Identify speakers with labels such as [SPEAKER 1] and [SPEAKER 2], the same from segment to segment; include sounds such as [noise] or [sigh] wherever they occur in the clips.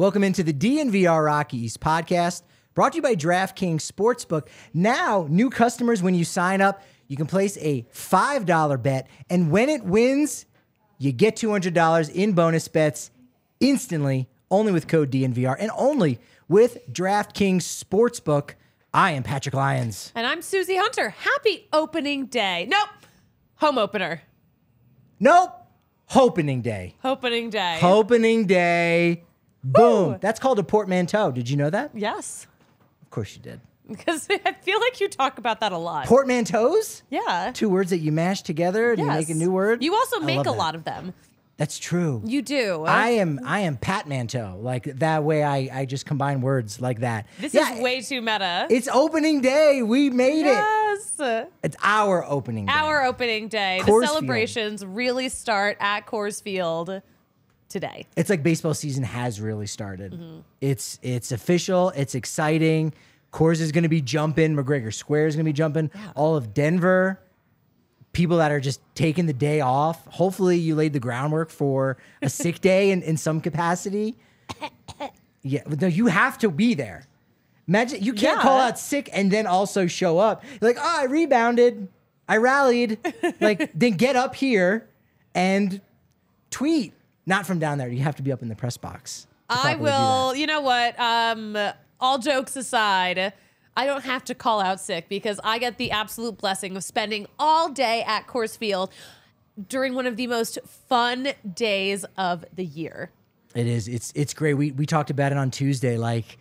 [SPEAKER 1] Welcome into the DNVR Rockies podcast, brought to you by DraftKings Sportsbook. Now, new customers, when you sign up, you can place a $5 bet, and when it wins, you get $200 in bonus bets instantly, only with code DNVR and only with DraftKings Sportsbook. I am Patrick Lyons.
[SPEAKER 2] And I'm Susie Hunter. Happy opening day. Nope. Home opener.
[SPEAKER 1] Nope. Opening day.
[SPEAKER 2] Opening day.
[SPEAKER 1] Opening day. Boom.
[SPEAKER 2] Woo.
[SPEAKER 1] That's called a portmanteau. Did you know that?
[SPEAKER 2] yes.
[SPEAKER 1] Of course you did.
[SPEAKER 2] Because [laughs] I feel like you talk about that a lot.
[SPEAKER 1] Portmanteaus?
[SPEAKER 2] yeah.
[SPEAKER 1] Two words that you mash together and you make a new word.
[SPEAKER 2] You also make a
[SPEAKER 1] that.
[SPEAKER 2] lot of them.
[SPEAKER 1] That's true.
[SPEAKER 2] You do.
[SPEAKER 1] I am I am Pat Manteau. Like that way I, I just combine words like that.
[SPEAKER 2] this
[SPEAKER 1] Yeah,
[SPEAKER 2] is way too meta.
[SPEAKER 1] It's opening day. We made it.
[SPEAKER 2] yes.
[SPEAKER 1] It's our opening day.
[SPEAKER 2] Our opening day.
[SPEAKER 1] Coors
[SPEAKER 2] the
[SPEAKER 1] Field.
[SPEAKER 2] celebrations really start at Coors Field today.
[SPEAKER 1] It's like baseball season has really started.
[SPEAKER 2] Mm-hmm.
[SPEAKER 1] It's it's official. It's exciting. Coors is going to be jumping. McGregor Square is going to be jumping. All of Denver. People that are just taking the day off. Hopefully, you laid the groundwork for a [laughs] sick day in, in some capacity. [coughs] Yeah, but no, you have to be there. Imagine you can't
[SPEAKER 2] Yeah.
[SPEAKER 1] call out sick and then also show up. You're like, oh, I rebounded, I rallied. [laughs] like, then get up here and tweet. Not from down there. You have to be up in the press box.
[SPEAKER 2] I will. You know what? Um, all jokes aside, I don't have to call out sick because I get the absolute blessing of spending all day at Coors Field during one of the most fun days of the year.
[SPEAKER 1] It is. It's it's great. We we talked about it on Tuesday. Like,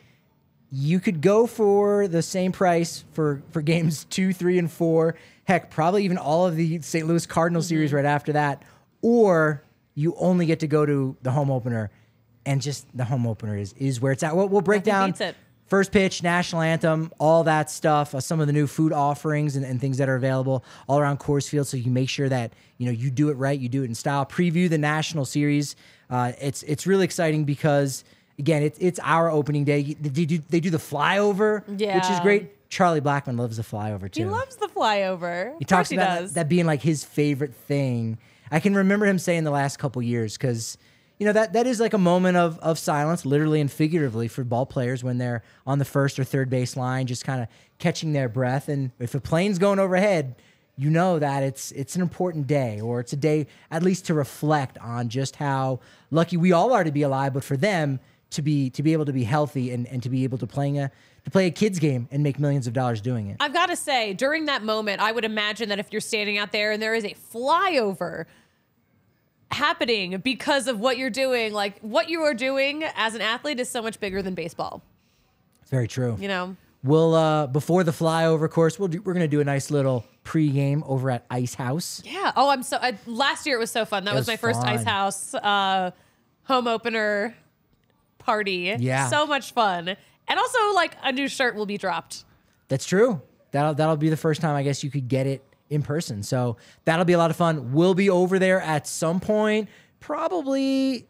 [SPEAKER 1] you could go for the same price for for games two, three, and four. Heck, probably even all of the St. Louis Cardinal series right after that, or you only get to go to the home opener, and just the home opener is is where it's at. We'll, we'll break down first pitch, national anthem, all that stuff. Uh, some of the new food offerings and, and things that are available all around Coors Field, so you make sure that you know you do it right, you do it in style. Preview the national series. Uh, it's it's really exciting because again, it's it's our opening day. They do they do the flyover, which is great. Charlie Blackmon loves the flyover too.
[SPEAKER 2] He loves the flyover.
[SPEAKER 1] He talks
[SPEAKER 2] he
[SPEAKER 1] about that, that being like his favorite thing. I can remember him saying the last couple years because you know that that is like a moment of of silence, literally and figuratively, for ball players when they're on the first or third base line, just kind of catching their breath. And if a plane's going overhead, you know that it's it's an important day, or it's a day at least to reflect on just how lucky we all are to be alive. But for them to be to be able to be healthy and, and to be able to playing a to play a kids game and make millions of dollars doing it.
[SPEAKER 2] I've got to say, during that moment, I would imagine that if you're standing out there and there is a flyover happening because of what you're doing, like what you are doing as an athlete is so much bigger than baseball.
[SPEAKER 1] Very true.
[SPEAKER 2] You know,
[SPEAKER 1] We'll uh before the flyover course, we'll do, we're gonna do a nice little pregame over at Ice House.
[SPEAKER 2] yeah. Oh, I'm so. I, last year it was so fun. That was,
[SPEAKER 1] was
[SPEAKER 2] my first. Ice House uh, home opener party.
[SPEAKER 1] Yeah.
[SPEAKER 2] so much fun. And also, like a new shirt will be dropped.
[SPEAKER 1] That's true. That'll that'll be the first time I guess you could get it in person. So that'll be a lot of fun. We'll be over there at some point. Probably.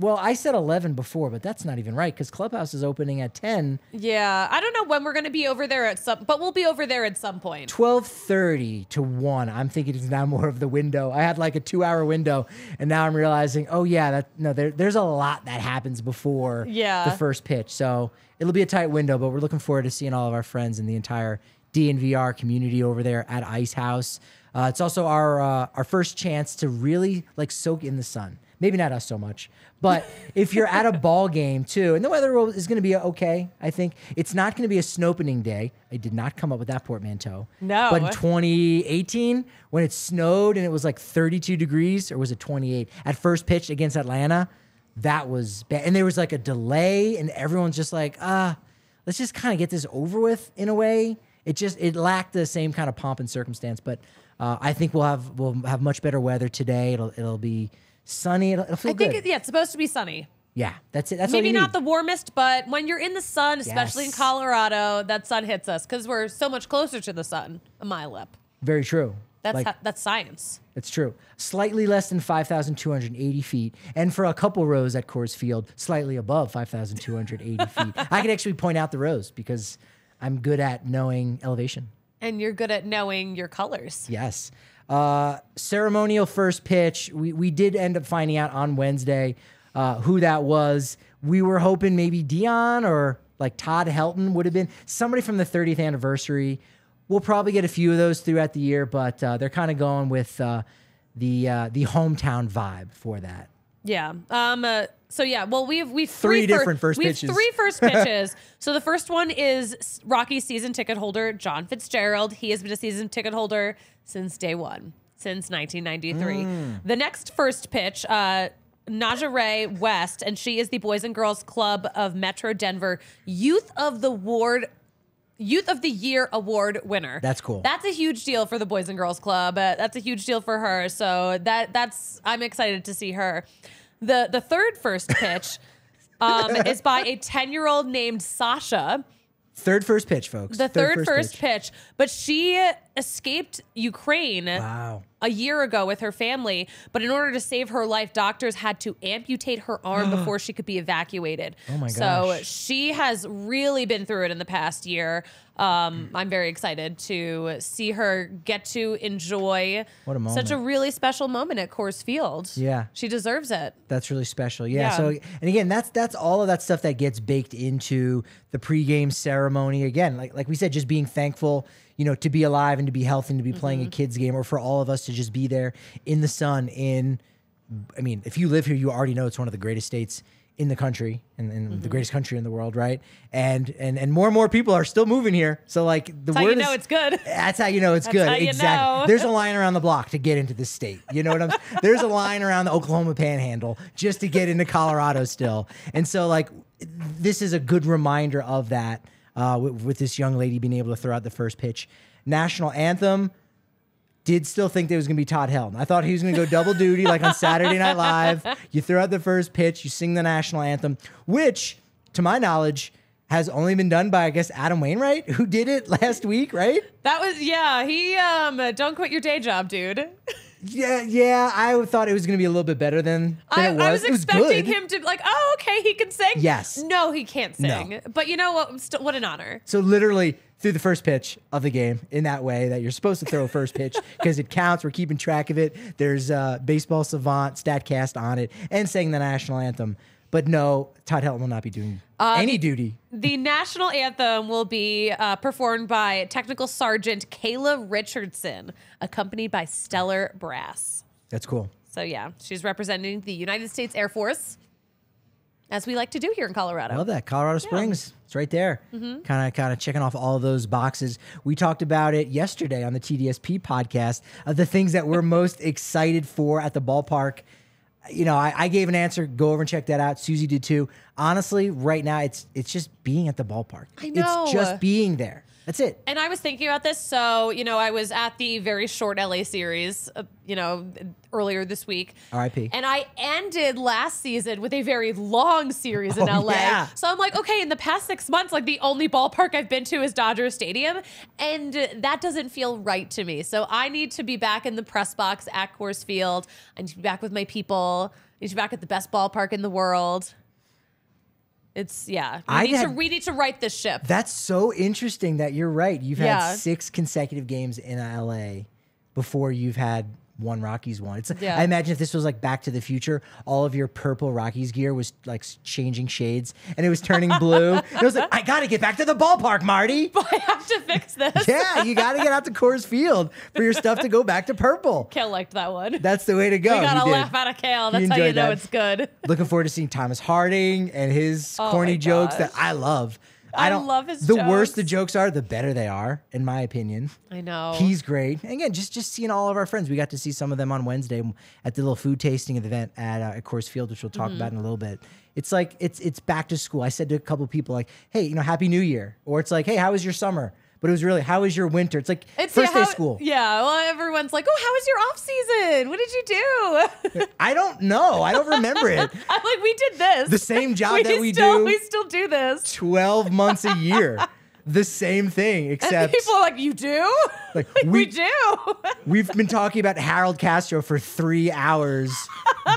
[SPEAKER 1] Well, I said eleven before, but that's not even right because Clubhouse is opening at 10.
[SPEAKER 2] Yeah, I don't know when we're going to be over there at some, but we'll be over there at some point.
[SPEAKER 1] 12:30 to 1. I'm thinking it's now more of the window. I had like a 2-hour window and now I'm realizing, "Oh yeah, that no there, there's a lot that happens before
[SPEAKER 2] Yeah.
[SPEAKER 1] the first pitch." So, it'll be a tight window, but we're looking forward to seeing all of our friends and the entire DNVR community over there at Ice House. Uh, it's also our uh, our first chance to really like soak in the sun. Maybe not us so much, but if you're at a ball game too, and the weather is going to be okay, I think it's not going to be a snopening day. I did not come up with that portmanteau.
[SPEAKER 2] No.
[SPEAKER 1] but in 2018 when it snowed and it was like 32 degrees, or was it 28 at first pitch against Atlanta? That was bad, and there was like a delay, and everyone's just like, ah, let's just kind of get this over with in a way. It just it lacked the same kind of pomp and circumstance, but uh, I think we'll have we'll have much better weather today. It'll it'll be sunny. It'll, it'll feel
[SPEAKER 2] I think, it, yeah, it's supposed to be sunny.
[SPEAKER 1] yeah, that's it. That's
[SPEAKER 2] Maybe not the warmest, but when you're in the sun, especially in Colorado, that sun hits us because we're so much closer to the sun, a mile up.
[SPEAKER 1] Very true.
[SPEAKER 2] That's
[SPEAKER 1] Like,
[SPEAKER 2] ho- that's science.
[SPEAKER 1] It's true. Slightly less than 5,280 feet. And for a couple rows at Coors Field, slightly above 5,280 [laughs] feet. I can actually point out the rows because I'm good at knowing elevation.
[SPEAKER 2] And you're good at knowing your colors.
[SPEAKER 1] Yes. Uh, ceremonial first pitch. We, we did end up finding out on Wednesday uh, who that was. we were hoping maybe Dion or like Todd Helton would have been somebody from the 30th anniversary. We'll probably get a few of those throughout the year, but uh, they're kind of going with uh, the uh, the hometown vibe for that.
[SPEAKER 2] Yeah. Um. Uh, so yeah. Well, we've we've
[SPEAKER 1] Three
[SPEAKER 2] fir-
[SPEAKER 1] different first
[SPEAKER 2] we have
[SPEAKER 1] pitches.
[SPEAKER 2] Three first [laughs] pitches. so the first one is Rocky season ticket holder John Fitzgerald. He has been a season ticket holder since day one, since 1993.
[SPEAKER 1] Mm.
[SPEAKER 2] The next first pitch. Uh, Naja Ray West, and she is the Boys and Girls Club of Metro Denver Youth of the Ward Youth of the Year award winner.
[SPEAKER 1] That's cool.
[SPEAKER 2] That's a huge deal for the Boys and Girls Club. Uh, that's a huge deal for her. So that that's I'm excited to see her. The the third first [laughs] pitch um, is by a 10 year old named Sasha.
[SPEAKER 1] Third first pitch, folks.
[SPEAKER 2] The third, first,
[SPEAKER 1] pitch.
[SPEAKER 2] pitch. but she escaped Ukraine
[SPEAKER 1] Wow.
[SPEAKER 2] a year ago with her family. But in order to save her life, doctors had to amputate her arm [gasps] before she could be evacuated.
[SPEAKER 1] Oh my gosh.
[SPEAKER 2] So she has really been through it in the past year. Um, I'm very excited to see her get to enjoy
[SPEAKER 1] What a
[SPEAKER 2] such a really special moment at Coors Field.
[SPEAKER 1] Yeah.
[SPEAKER 2] She deserves it.
[SPEAKER 1] That's really special. Yeah.
[SPEAKER 2] Yeah.
[SPEAKER 1] So and again, that's that's all of that stuff that gets baked into the pregame ceremony. Again, like like we said, just being thankful, you know, to be alive and to be healthy and to be playing a
[SPEAKER 2] Mm-hmm.
[SPEAKER 1] kids game, or for all of us to just be there in the sun. In, I mean, if you live here, you already know it's one of the greatest states in the country and,
[SPEAKER 2] Mm-hmm.
[SPEAKER 1] the greatest country in the world, right? And and and more and more people are still moving here. So like the
[SPEAKER 2] That's how
[SPEAKER 1] word
[SPEAKER 2] you know it's good. [laughs]
[SPEAKER 1] That's how you know it's good.
[SPEAKER 2] how you
[SPEAKER 1] exactly.
[SPEAKER 2] know.
[SPEAKER 1] There's a line around the block to get into the state. You know what I'm saying? [laughs] There's a line around the Oklahoma panhandle just to get into Colorado still. And so like this is a good reminder of that uh, with, with this young lady being able to throw out the first pitch. National anthem did still think there was going to be Todd Helton. I thought he was going to go double duty like on Saturday Night Live. [laughs] You throw out the first pitch, you sing the national anthem, which, to my knowledge, has only been done by I guess Adam Wainwright, who did it [laughs] last week, right?
[SPEAKER 2] That was yeah. He um don't quit your day job, dude. [laughs]
[SPEAKER 1] Yeah, yeah. I thought it was going to be a little bit better than, than
[SPEAKER 2] I,
[SPEAKER 1] it was.
[SPEAKER 2] I was
[SPEAKER 1] it was
[SPEAKER 2] expecting
[SPEAKER 1] good.
[SPEAKER 2] him to like, oh, okay, he can sing.
[SPEAKER 1] Yes.
[SPEAKER 2] No, he can't sing. No. But you know what? Still, what an honor.
[SPEAKER 1] So literally through the first pitch of the game in that way that you're supposed to throw a first pitch [laughs] because it counts. We're keeping track of it. There's uh, baseball savant Statcast on it and saying the national anthem. But no, Todd Helton will not be doing
[SPEAKER 2] Uh,
[SPEAKER 1] any duty.
[SPEAKER 2] The national anthem will be uh, performed by Technical Sergeant Kayla Richardson, accompanied by Stellar Brass.
[SPEAKER 1] That's cool.
[SPEAKER 2] So yeah, she's representing the United States Air Force, as we like to do here in Colorado.
[SPEAKER 1] I love that. Colorado Springs. It's right there. Kind of kind of checking off all of those boxes. We talked about it yesterday on the TDSP podcast of the things that we're [laughs] most excited for at the ballpark. You know, I, I gave an answer. Go over and check that out. Susie did too. Honestly, right now it's it's just being at the ballpark.
[SPEAKER 2] I know.
[SPEAKER 1] It's just being there. That's it.
[SPEAKER 2] And I was thinking about this. So, you know, I was at the very short LA series, uh, you know, earlier this week.
[SPEAKER 1] R.I.P..
[SPEAKER 2] And I ended last season with a very long series in
[SPEAKER 1] Oh,
[SPEAKER 2] LA.
[SPEAKER 1] yeah.
[SPEAKER 2] So I'm like, okay, in the past six months, like the only ballpark I've been to is Dodger Stadium. And that doesn't feel right to me. So I need to be back in the press box at Coors Field. I need to be back with my people. I need to be back at the best ballpark in the world. It's yeah. We,
[SPEAKER 1] I
[SPEAKER 2] need, to,
[SPEAKER 1] had-
[SPEAKER 2] we need to right this ship.
[SPEAKER 1] That's so interesting that you're right. You've
[SPEAKER 2] Yeah.
[SPEAKER 1] had six consecutive games in LA before you've had one Rockies one. It's
[SPEAKER 2] Yeah.
[SPEAKER 1] I imagine if this was like Back to the Future, all of your purple Rockies gear was like changing shades and it was turning blue. [laughs] it was like, I gotta get back to the ballpark, Marty. [laughs]
[SPEAKER 2] I have to fix this.
[SPEAKER 1] yeah, you gotta get out to Coors Field for your stuff to go back to purple. [laughs]
[SPEAKER 2] Kale liked that one.
[SPEAKER 1] That's the way to go.
[SPEAKER 2] we got a laugh out of Kale. That's how you know
[SPEAKER 1] that.
[SPEAKER 2] it's good.
[SPEAKER 1] Looking forward to seeing Thomas Harding and his
[SPEAKER 2] Oh
[SPEAKER 1] corny jokes that I love.
[SPEAKER 2] I
[SPEAKER 1] don't
[SPEAKER 2] love his
[SPEAKER 1] The worse the jokes are, the better they are, in my opinion.
[SPEAKER 2] I know.
[SPEAKER 1] He's great. And again, just just seeing all of our friends. We got to see some of them on Wednesday at the little food tasting event at uh, at Coors Field, which we'll talk
[SPEAKER 2] Mm-hmm.
[SPEAKER 1] about in a little bit. It's like it's it's back to school. I said to a couple people like, "Hey, you know, Happy New Year," or it's like, "Hey, how was your summer?" But it was really, "How was your winter?" It's like
[SPEAKER 2] It's
[SPEAKER 1] first
[SPEAKER 2] yeah,
[SPEAKER 1] day
[SPEAKER 2] how-
[SPEAKER 1] school.
[SPEAKER 2] Yeah. Well, everyone's like, "Oh, how was your off season? What did you do?" [laughs]
[SPEAKER 1] I don't know. I don't remember it. [laughs]
[SPEAKER 2] I'm like, "We did this.
[SPEAKER 1] The same job [laughs]
[SPEAKER 2] we
[SPEAKER 1] that we
[SPEAKER 2] still,
[SPEAKER 1] do.
[SPEAKER 2] We still do this."
[SPEAKER 1] Twelve months a year, the same thing,
[SPEAKER 2] And
[SPEAKER 1] except
[SPEAKER 2] people are like, "You do?"
[SPEAKER 1] Like,
[SPEAKER 2] we,
[SPEAKER 1] we-
[SPEAKER 2] do.
[SPEAKER 1] We've been talking about Harold Castro for three hours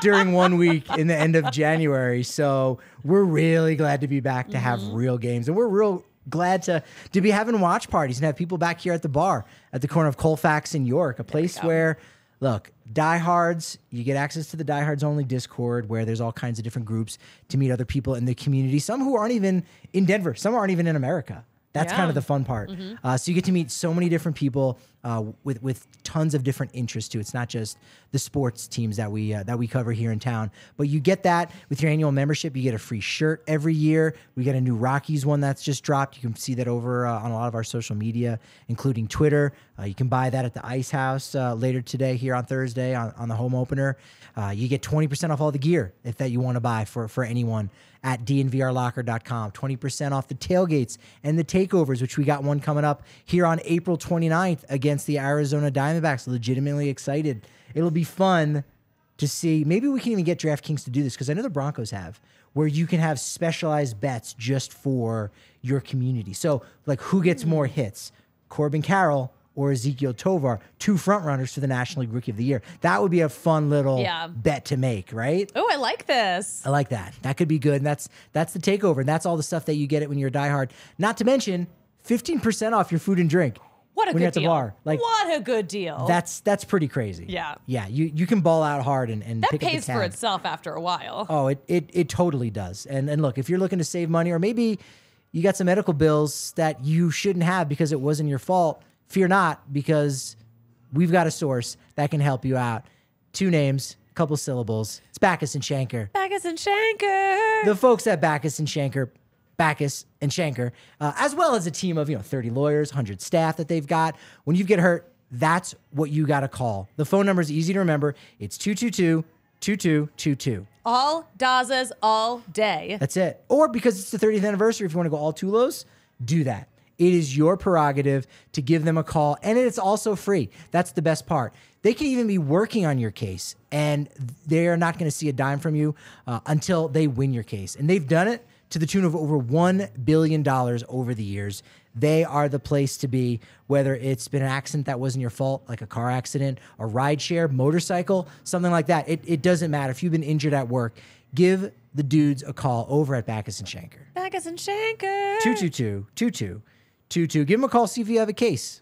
[SPEAKER 1] during one week in the end of January. So we're really glad to be back to have
[SPEAKER 2] Mm-hmm.
[SPEAKER 1] real games. And we're real glad to to be having watch parties and have people back here at the bar at the corner of Colfax and York, a place where look, diehards, you get access to the diehards only Discord where there's all kinds of different groups to meet other people in the community. Some who aren't even in Denver, some aren't even in America. That's kind of the fun part. Uh, so you get to meet so many different people uh, with with tons of different interests too. It's not just the sports teams that we uh, that we cover here in town, but you get that with your annual membership. You get a free shirt every year. We get a new Rockies one that's just dropped. You can see that over uh, on a lot of our social media, including Twitter. Uh, you can buy that at the Ice House uh, later today here on Thursday on, on the home opener. Uh, you get 20% off all the gear if that you want to buy for, for anyone at dnvrlocker.com. 20% off the tailgates and the takeovers, which we got one coming up here on April 29th against the Arizona Diamondbacks. Legitimately excited. It'll be fun to see. Maybe we can even get DraftKings to do this because I know the Broncos have, where you can have specialized bets just for your community. So, like, who gets more hits, Corbin Carroll or Ezequiel Tovar, two front runners for the National League Rookie of the Year? That would be a fun little
[SPEAKER 2] Yeah.
[SPEAKER 1] bet to make, right?
[SPEAKER 2] Oh, I like this.
[SPEAKER 1] I like that. That could be good. And that's that's the takeover. And that's all the stuff that you get it when you're a diehard. Not to mention 15% off your food and drink.
[SPEAKER 2] What a
[SPEAKER 1] when
[SPEAKER 2] good
[SPEAKER 1] you're at the
[SPEAKER 2] deal.
[SPEAKER 1] bar. Like
[SPEAKER 2] what a good deal.
[SPEAKER 1] that's that's pretty crazy.
[SPEAKER 2] Yeah.
[SPEAKER 1] Yeah. You you can ball out hard and, and
[SPEAKER 2] that
[SPEAKER 1] pick
[SPEAKER 2] pays for itself after a while.
[SPEAKER 1] Oh, it, it it totally does. And and look, if you're looking to save money, or maybe you got some medical bills that you shouldn't have because it wasn't your fault, fear not, because we've got a source that can help you out. Two names, couple syllables. It's Bachus and Schanker.
[SPEAKER 2] Bachus and Schanker.
[SPEAKER 1] The folks at Bachus and Schanker, Bachus and Schanker, uh, as well as a team of you know 30 lawyers, 100 staff that they've got. When you get hurt, that's what you got to call. The phone number is easy to remember. It's 222 2222.
[SPEAKER 2] all Dazas all day.
[SPEAKER 1] That's it. Or because it's the 30th anniversary, if you want to go all Tulos, do that. It is your prerogative to give them a call, and it's also free. That's the best part. They can even be working on your case, and they are not going to see a dime from you uh, until they win your case. And they've done it to the tune of over $1 billion over the years. They are the place to be, whether it's been an accident that wasn't your fault, like a car accident, a ride share, motorcycle, something like that. It, it doesn't matter. If you've been injured at work, give the dudes a call over at Bachus and Schanker.
[SPEAKER 2] Bachus and Schanker.
[SPEAKER 1] 222 2222. Give them a call, see if you have a case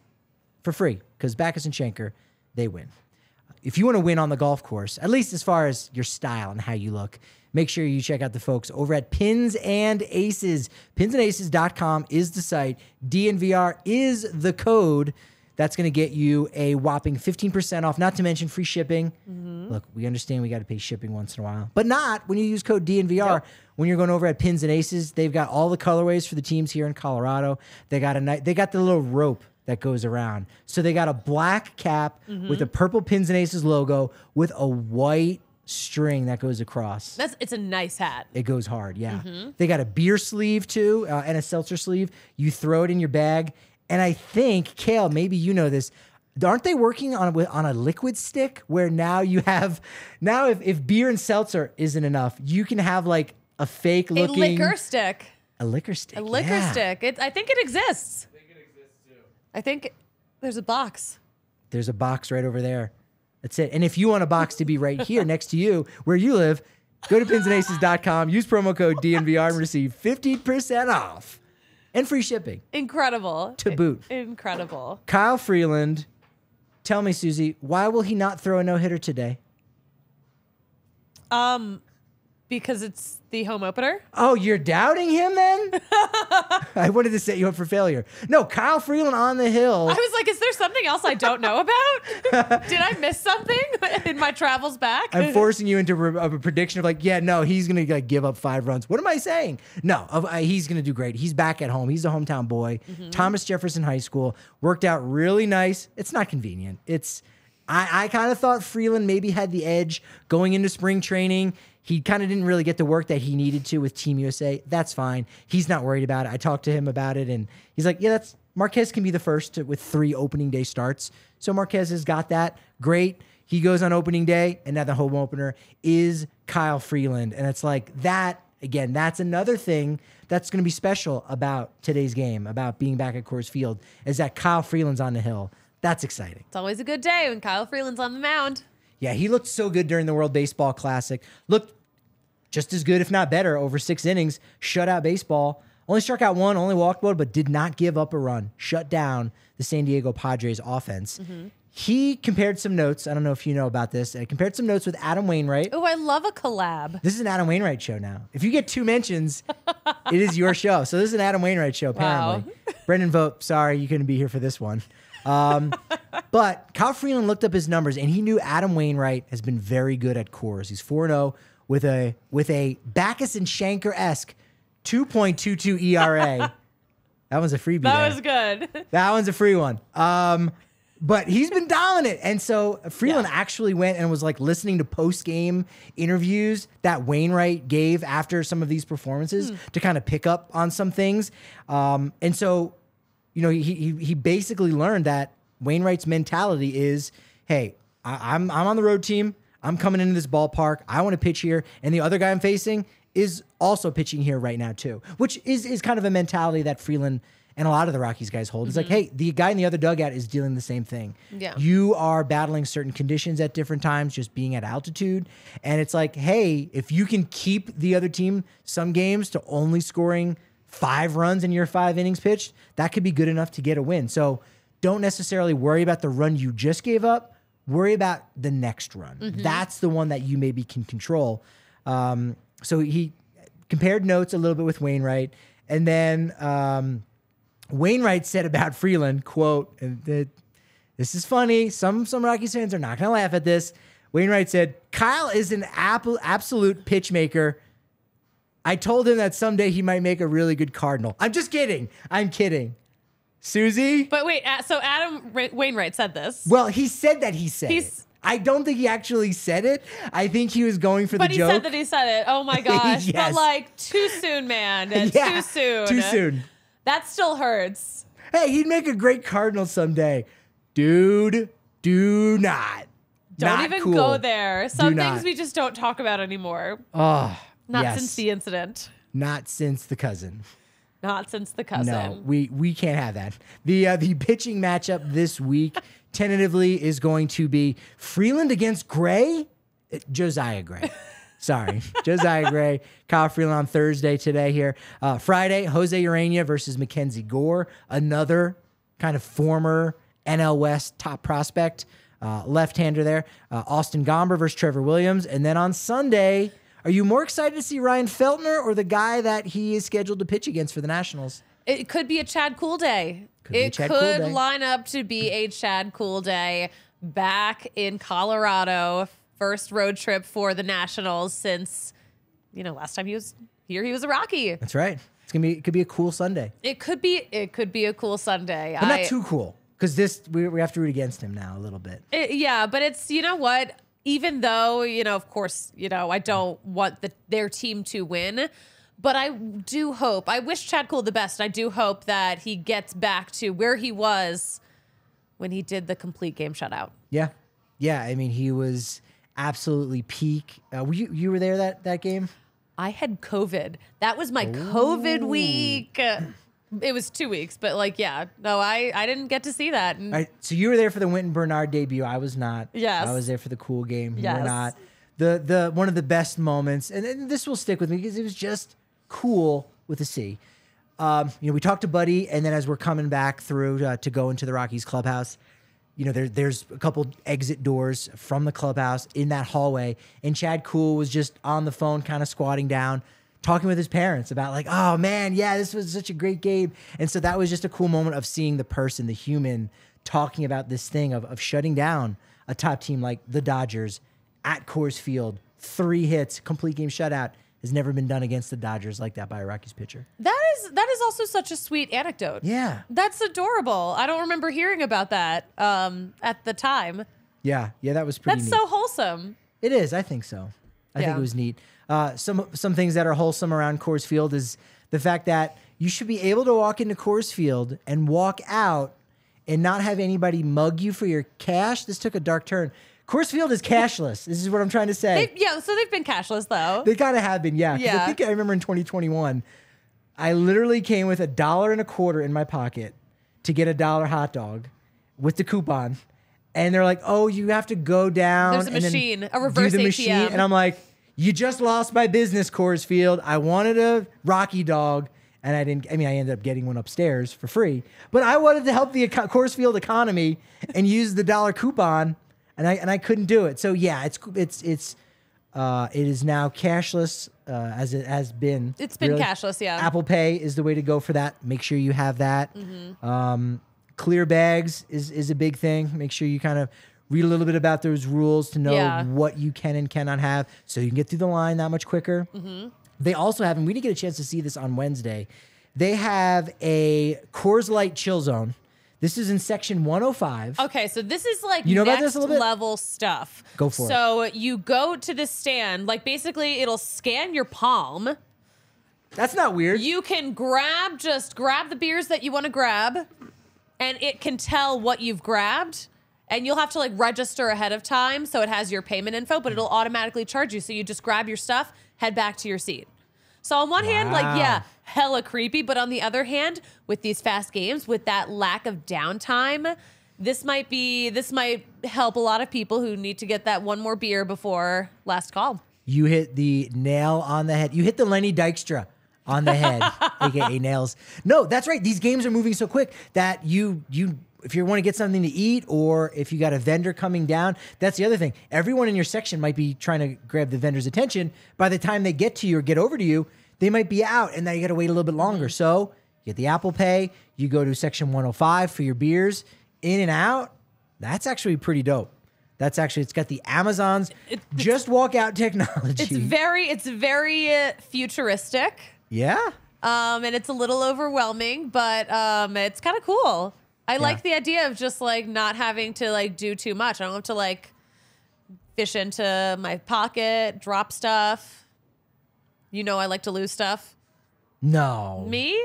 [SPEAKER 1] for free because Bachus and Schanker, they win. If you want to win on the golf course, at least as far as your style and how you look, make sure you check out the folks over at Pins and Aces. Pinsandaces.com is the site. DNVR is the code. That's going to get you a whopping 15% off, not to mention free shipping. Mm-hmm. Look, we understand we got to pay shipping once in a while, but not when you use code DNVR. When you're going over at Pins and Aces, they've got all the colorways for the teams here in Colorado. They got a night. They got the little rope that goes around. So they got a black cap mm-hmm. with a purple Pins and Aces logo with a white string that goes across.
[SPEAKER 2] That's it's a nice hat.
[SPEAKER 1] It goes hard, yeah. They got a beer sleeve too, uh, and a seltzer sleeve. You throw it in your bag, and I think Kale, maybe you know this. Aren't they working on a, on a liquid stick where now you have now if, if beer and seltzer isn't enough, you can have like a fake
[SPEAKER 2] A
[SPEAKER 1] looking
[SPEAKER 2] liquor stick.
[SPEAKER 1] a liquor stick.
[SPEAKER 2] A liquor
[SPEAKER 1] yeah.
[SPEAKER 2] stick. It, I think it exists. I think it exists too. I think there's a box.
[SPEAKER 1] There's a box right over there. That's it. And if you want a box to be right here next to you where you live, go to pinsandaces.com, use promo code DNVR and receive 15% off and free shipping.
[SPEAKER 2] Incredible.
[SPEAKER 1] To boot.
[SPEAKER 2] Incredible.
[SPEAKER 1] Kyle Freeland, tell me, Susie, why will he not throw a no hitter today?
[SPEAKER 2] Um, because it's the home opener.
[SPEAKER 1] Oh, you're doubting him then? [laughs] I wanted to set you up for failure. No, Kyle Freeland on the hill.
[SPEAKER 2] I was like, is there something else I don't know about? [laughs] Did I miss something in my travels back?
[SPEAKER 1] I'm forcing you into a prediction of like, yeah, no, he's gonna like give up five runs. What am I saying? No, uh, he's gonna do great. He's back at home. He's a hometown boy. Thomas Jefferson High School worked out really nice. It's not convenient. It's I, I kind of thought Freeland maybe had the edge going into spring training. He kind of didn't really get the work that he needed to with Team USA. That's fine. He's not worried about it. I talked to him about it, and he's like, yeah, that's Marquez can be the first to, with three opening day starts. So Marquez has got that. Great. He goes on opening day, and now the home opener is Kyle Freeland. And it's like that, again, that's another thing that's going to be special about today's game, about being back at Coors Field, is that Kyle Freeland's on the hill. That's exciting.
[SPEAKER 2] It's always a good day when Kyle Freeland's on the mound.
[SPEAKER 1] Yeah, he looked so good during the World Baseball Classic. Looked just as good, if not better, over six innings. Shutout baseball. Only struck out one, only walked one, but did not give up a run. Shut down the San Diego Padres offense. he compared some notes. I don't know if you know about this. Uh, compared some notes with Adam Wainwright.
[SPEAKER 2] Oh, I love a collab.
[SPEAKER 1] This is an Adam Wainwright show now. If you get two mentions, it is your [laughs] show. So this is an Adam Wainwright show, apparently. Brendan Vote, sorry you couldn't be here for this one. Um, but Kyle Freeland looked up his numbers and he knew Adam Wainwright has been very good at Coors. He's 4 0 with a with a Bachus and Schanker esque 2.22 ERA. [laughs] that was a freebie.
[SPEAKER 2] That
[SPEAKER 1] there.
[SPEAKER 2] was good.
[SPEAKER 1] That one's a free one. Um, but he's been dominant. And so Freeland
[SPEAKER 2] Yeah.
[SPEAKER 1] actually went and was like listening to post game interviews that Wainwright gave after some of these performances to kind of pick up on some things. Um, and so, you know, he, he, he basically learned that Wainwright's mentality is hey, I, I'm, I'm on the road team. I'm coming into this ballpark. I want to pitch here. And the other guy I'm facing is also pitching here right now, too, which is, is kind of a mentality that Freeland and a lot of the Rockies guys hold. It's like, mm-hmm. hey, the guy in the other dugout is dealing the same thing.
[SPEAKER 2] Yeah.
[SPEAKER 1] You are battling certain conditions at different times, just being at altitude. And it's like, hey, if you can keep the other team some games to only scoring five runs in your five innings pitched, that could be good enough to get a win. So don't necessarily worry about the run you just gave up. Worry about the next run. That's the one that you maybe can control. Um, so he compared notes a little bit with Wainwright. And then um, Wainwright said about Freeland, quote, and this is funny. Some some Rockies fans are not going to laugh at this. Wainwright said, "Kyle is an ap- absolute pitch maker. I told him that someday he might make a really good Cardinal. I'm just kidding. I'm kidding." Susie?
[SPEAKER 2] But wait, so Adam Wainwright said this.
[SPEAKER 1] Well, he said that he said
[SPEAKER 2] He's-
[SPEAKER 1] it. I don't think he actually said it. I think he was going for
[SPEAKER 2] But
[SPEAKER 1] the joke.
[SPEAKER 2] But he said that he said it. Oh my [laughs] gosh.
[SPEAKER 1] Yes.
[SPEAKER 2] But like too soon, man. [laughs]
[SPEAKER 1] yeah,
[SPEAKER 2] Too soon.
[SPEAKER 1] Too soon.
[SPEAKER 2] That still hurts.
[SPEAKER 1] Hey, he'd make a great Cardinal someday. Dude, do not.
[SPEAKER 2] Don't
[SPEAKER 1] Not
[SPEAKER 2] even
[SPEAKER 1] cool.
[SPEAKER 2] go there. Some things we just don't talk about anymore.
[SPEAKER 1] Oh,
[SPEAKER 2] Not
[SPEAKER 1] yes.
[SPEAKER 2] since the incident.
[SPEAKER 1] Not since the cousin.
[SPEAKER 2] Not since the cousin.
[SPEAKER 1] No, we we can't have that. The uh, the pitching matchup this week [laughs] tentatively is going to be Freeland against Gray, Uh, Josiah Gray. [laughs] Sorry, Josiah Gray, Kyle Freeland on Thursday today here. Uh, Friday, Jose Ureña versus Mackenzie Gore, another kind of former NL West top prospect, uh, left-hander there. Uh, Austin Gomber versus Trevor Williams, and then on Sunday. Are you more excited to see Ryan Feltner or the guy that he is scheduled to pitch against for the Nationals?
[SPEAKER 2] It could be a Chad Kuhl Day.
[SPEAKER 1] Could
[SPEAKER 2] it could
[SPEAKER 1] Kuhl Day.
[SPEAKER 2] line up to be a Chad Kuhl Day back in Colorado. First road trip for the Nationals since, you know, last time he was here, he was a Rocky.
[SPEAKER 1] That's right. It's gonna be. It could be a cool Sunday,
[SPEAKER 2] It could be. It could be a cool Sunday.
[SPEAKER 1] but
[SPEAKER 2] I-
[SPEAKER 1] not too cool because this we, we have to root against him now a little bit.
[SPEAKER 2] It- yeah, but it's you know what? Even though you know, of course, you know, I don't want the, their team to win, but I do hope. I wish Chad Kuhl the best. I do hope that he gets back to where he was when he did the complete game shutout.
[SPEAKER 1] Yeah, yeah. I mean, he was absolutely peak. Uh, were you you were there that that game?
[SPEAKER 2] I had COVID. That was my COVID week. It was two weeks, but like, yeah, no, I I didn't get to see that. And
[SPEAKER 1] All right. So you were there for the Wynton Bernard debut. I was not.
[SPEAKER 2] Yes.
[SPEAKER 1] I was there for the cool game. You
[SPEAKER 2] Yes.
[SPEAKER 1] were not. The the one of the best moments, and, and this will stick with me because it was just cool with a C. Um, you know, we talked to Buddy, and then as we're coming back through uh, to go into the Rockies clubhouse, you know, there, there's a couple exit doors from the clubhouse in that hallway, and Chad Kuhl was just on the phone, kind of squatting down, talking with his parents about like, oh man, yeah, this was such a great game, and so that was just a cool moment of seeing the person, the human, talking about this thing of of shutting down a top team like the Dodgers at Coors Field, three hits, complete game shutout. Has never been done against the Dodgers like that by a Rockies pitcher.
[SPEAKER 2] that is that is also such a sweet anecdote.
[SPEAKER 1] Yeah.
[SPEAKER 2] That's adorable. I don't remember hearing about that um, at the time.
[SPEAKER 1] Yeah, yeah, that was pretty
[SPEAKER 2] That's
[SPEAKER 1] neat.
[SPEAKER 2] so wholesome.
[SPEAKER 1] It is. I think so. I think it was neat. Uh, some some things that are wholesome around Coors Field is the fact that you should be able to walk into Coors Field and walk out and not have anybody mug you for your cash. This took a dark turn. Coors Field is cashless. this is what I'm trying to say.
[SPEAKER 2] They, yeah, so they've been cashless though.
[SPEAKER 1] They gotta have been, yeah. 'Cause I think I remember in 2021, I literally came with a dollar and a quarter in my pocket to get a dollar hot dog with the coupon. And they're like, oh, you have to go down.
[SPEAKER 2] There's a
[SPEAKER 1] and
[SPEAKER 2] machine, a
[SPEAKER 1] do
[SPEAKER 2] reverse
[SPEAKER 1] the machine. And I'm like, you just lost my business, Coors Field. I wanted a Rocky dog, and I didn't. I mean, I ended up getting one upstairs for free. But I wanted to help the eco- Coors Field economy and use the dollar coupon, and I and I couldn't do it. So yeah, it's it's it's uh, it is now cashless uh, as it has been.
[SPEAKER 2] It's been cashless, yeah.
[SPEAKER 1] Apple Pay is the way to go for that. Make sure you have that.
[SPEAKER 2] Mm-hmm.
[SPEAKER 1] Um, clear bags is is a big thing. Make sure you kind of read a little bit about those rules to know
[SPEAKER 2] Yeah.
[SPEAKER 1] what you can and cannot have, so you can get through the line that much quicker.
[SPEAKER 2] Mm-hmm.
[SPEAKER 1] They also have, and we didn't get a chance to see this on Wednesday. They have a Coors Light chill zone. This is in section 105.
[SPEAKER 2] Okay, so this is like
[SPEAKER 1] You know about this a little bit?
[SPEAKER 2] level stuff.
[SPEAKER 1] Go for it.
[SPEAKER 2] so you go to the stand, like basically it'll scan your palm.
[SPEAKER 1] That's not weird.
[SPEAKER 2] You can grab just grab the beers that you want to grab, and it can tell what you've grabbed. And you'll have to like register ahead of time so it has your payment info, but it'll automatically charge you. So you just grab your stuff, head back to your seat. So on one hand, like yeah, hella creepy, but on the other hand, with these fast games, with that lack of downtime, this might be this might help a lot of people who need to get that one more beer before last call.
[SPEAKER 1] You hit the nail on the head. You hit the Lenny Dykstra on the head, [laughs] aka nails. No, that's right. These games are moving so quick that you you if you want to get something to eat or if you got a vendor coming down, that's the other thing. Everyone in your section might be trying to grab the vendor's attention. By the time they get to you or get over to you, they might be out and now you got to wait a little bit longer. So, you get the Apple Pay, you go to section 105 for your beers, in and out. That's actually pretty dope. That's actually it's got the Amazon's just walk out technology.
[SPEAKER 2] It's very it's very uh, futuristic.
[SPEAKER 1] Yeah.
[SPEAKER 2] Um, and it's a little overwhelming, but um, it's kind of cool. I like the idea of just like not having to like do too much. I don't have to like fish into my pocket, drop stuff. You know, I like to lose stuff.
[SPEAKER 1] No.
[SPEAKER 2] Me?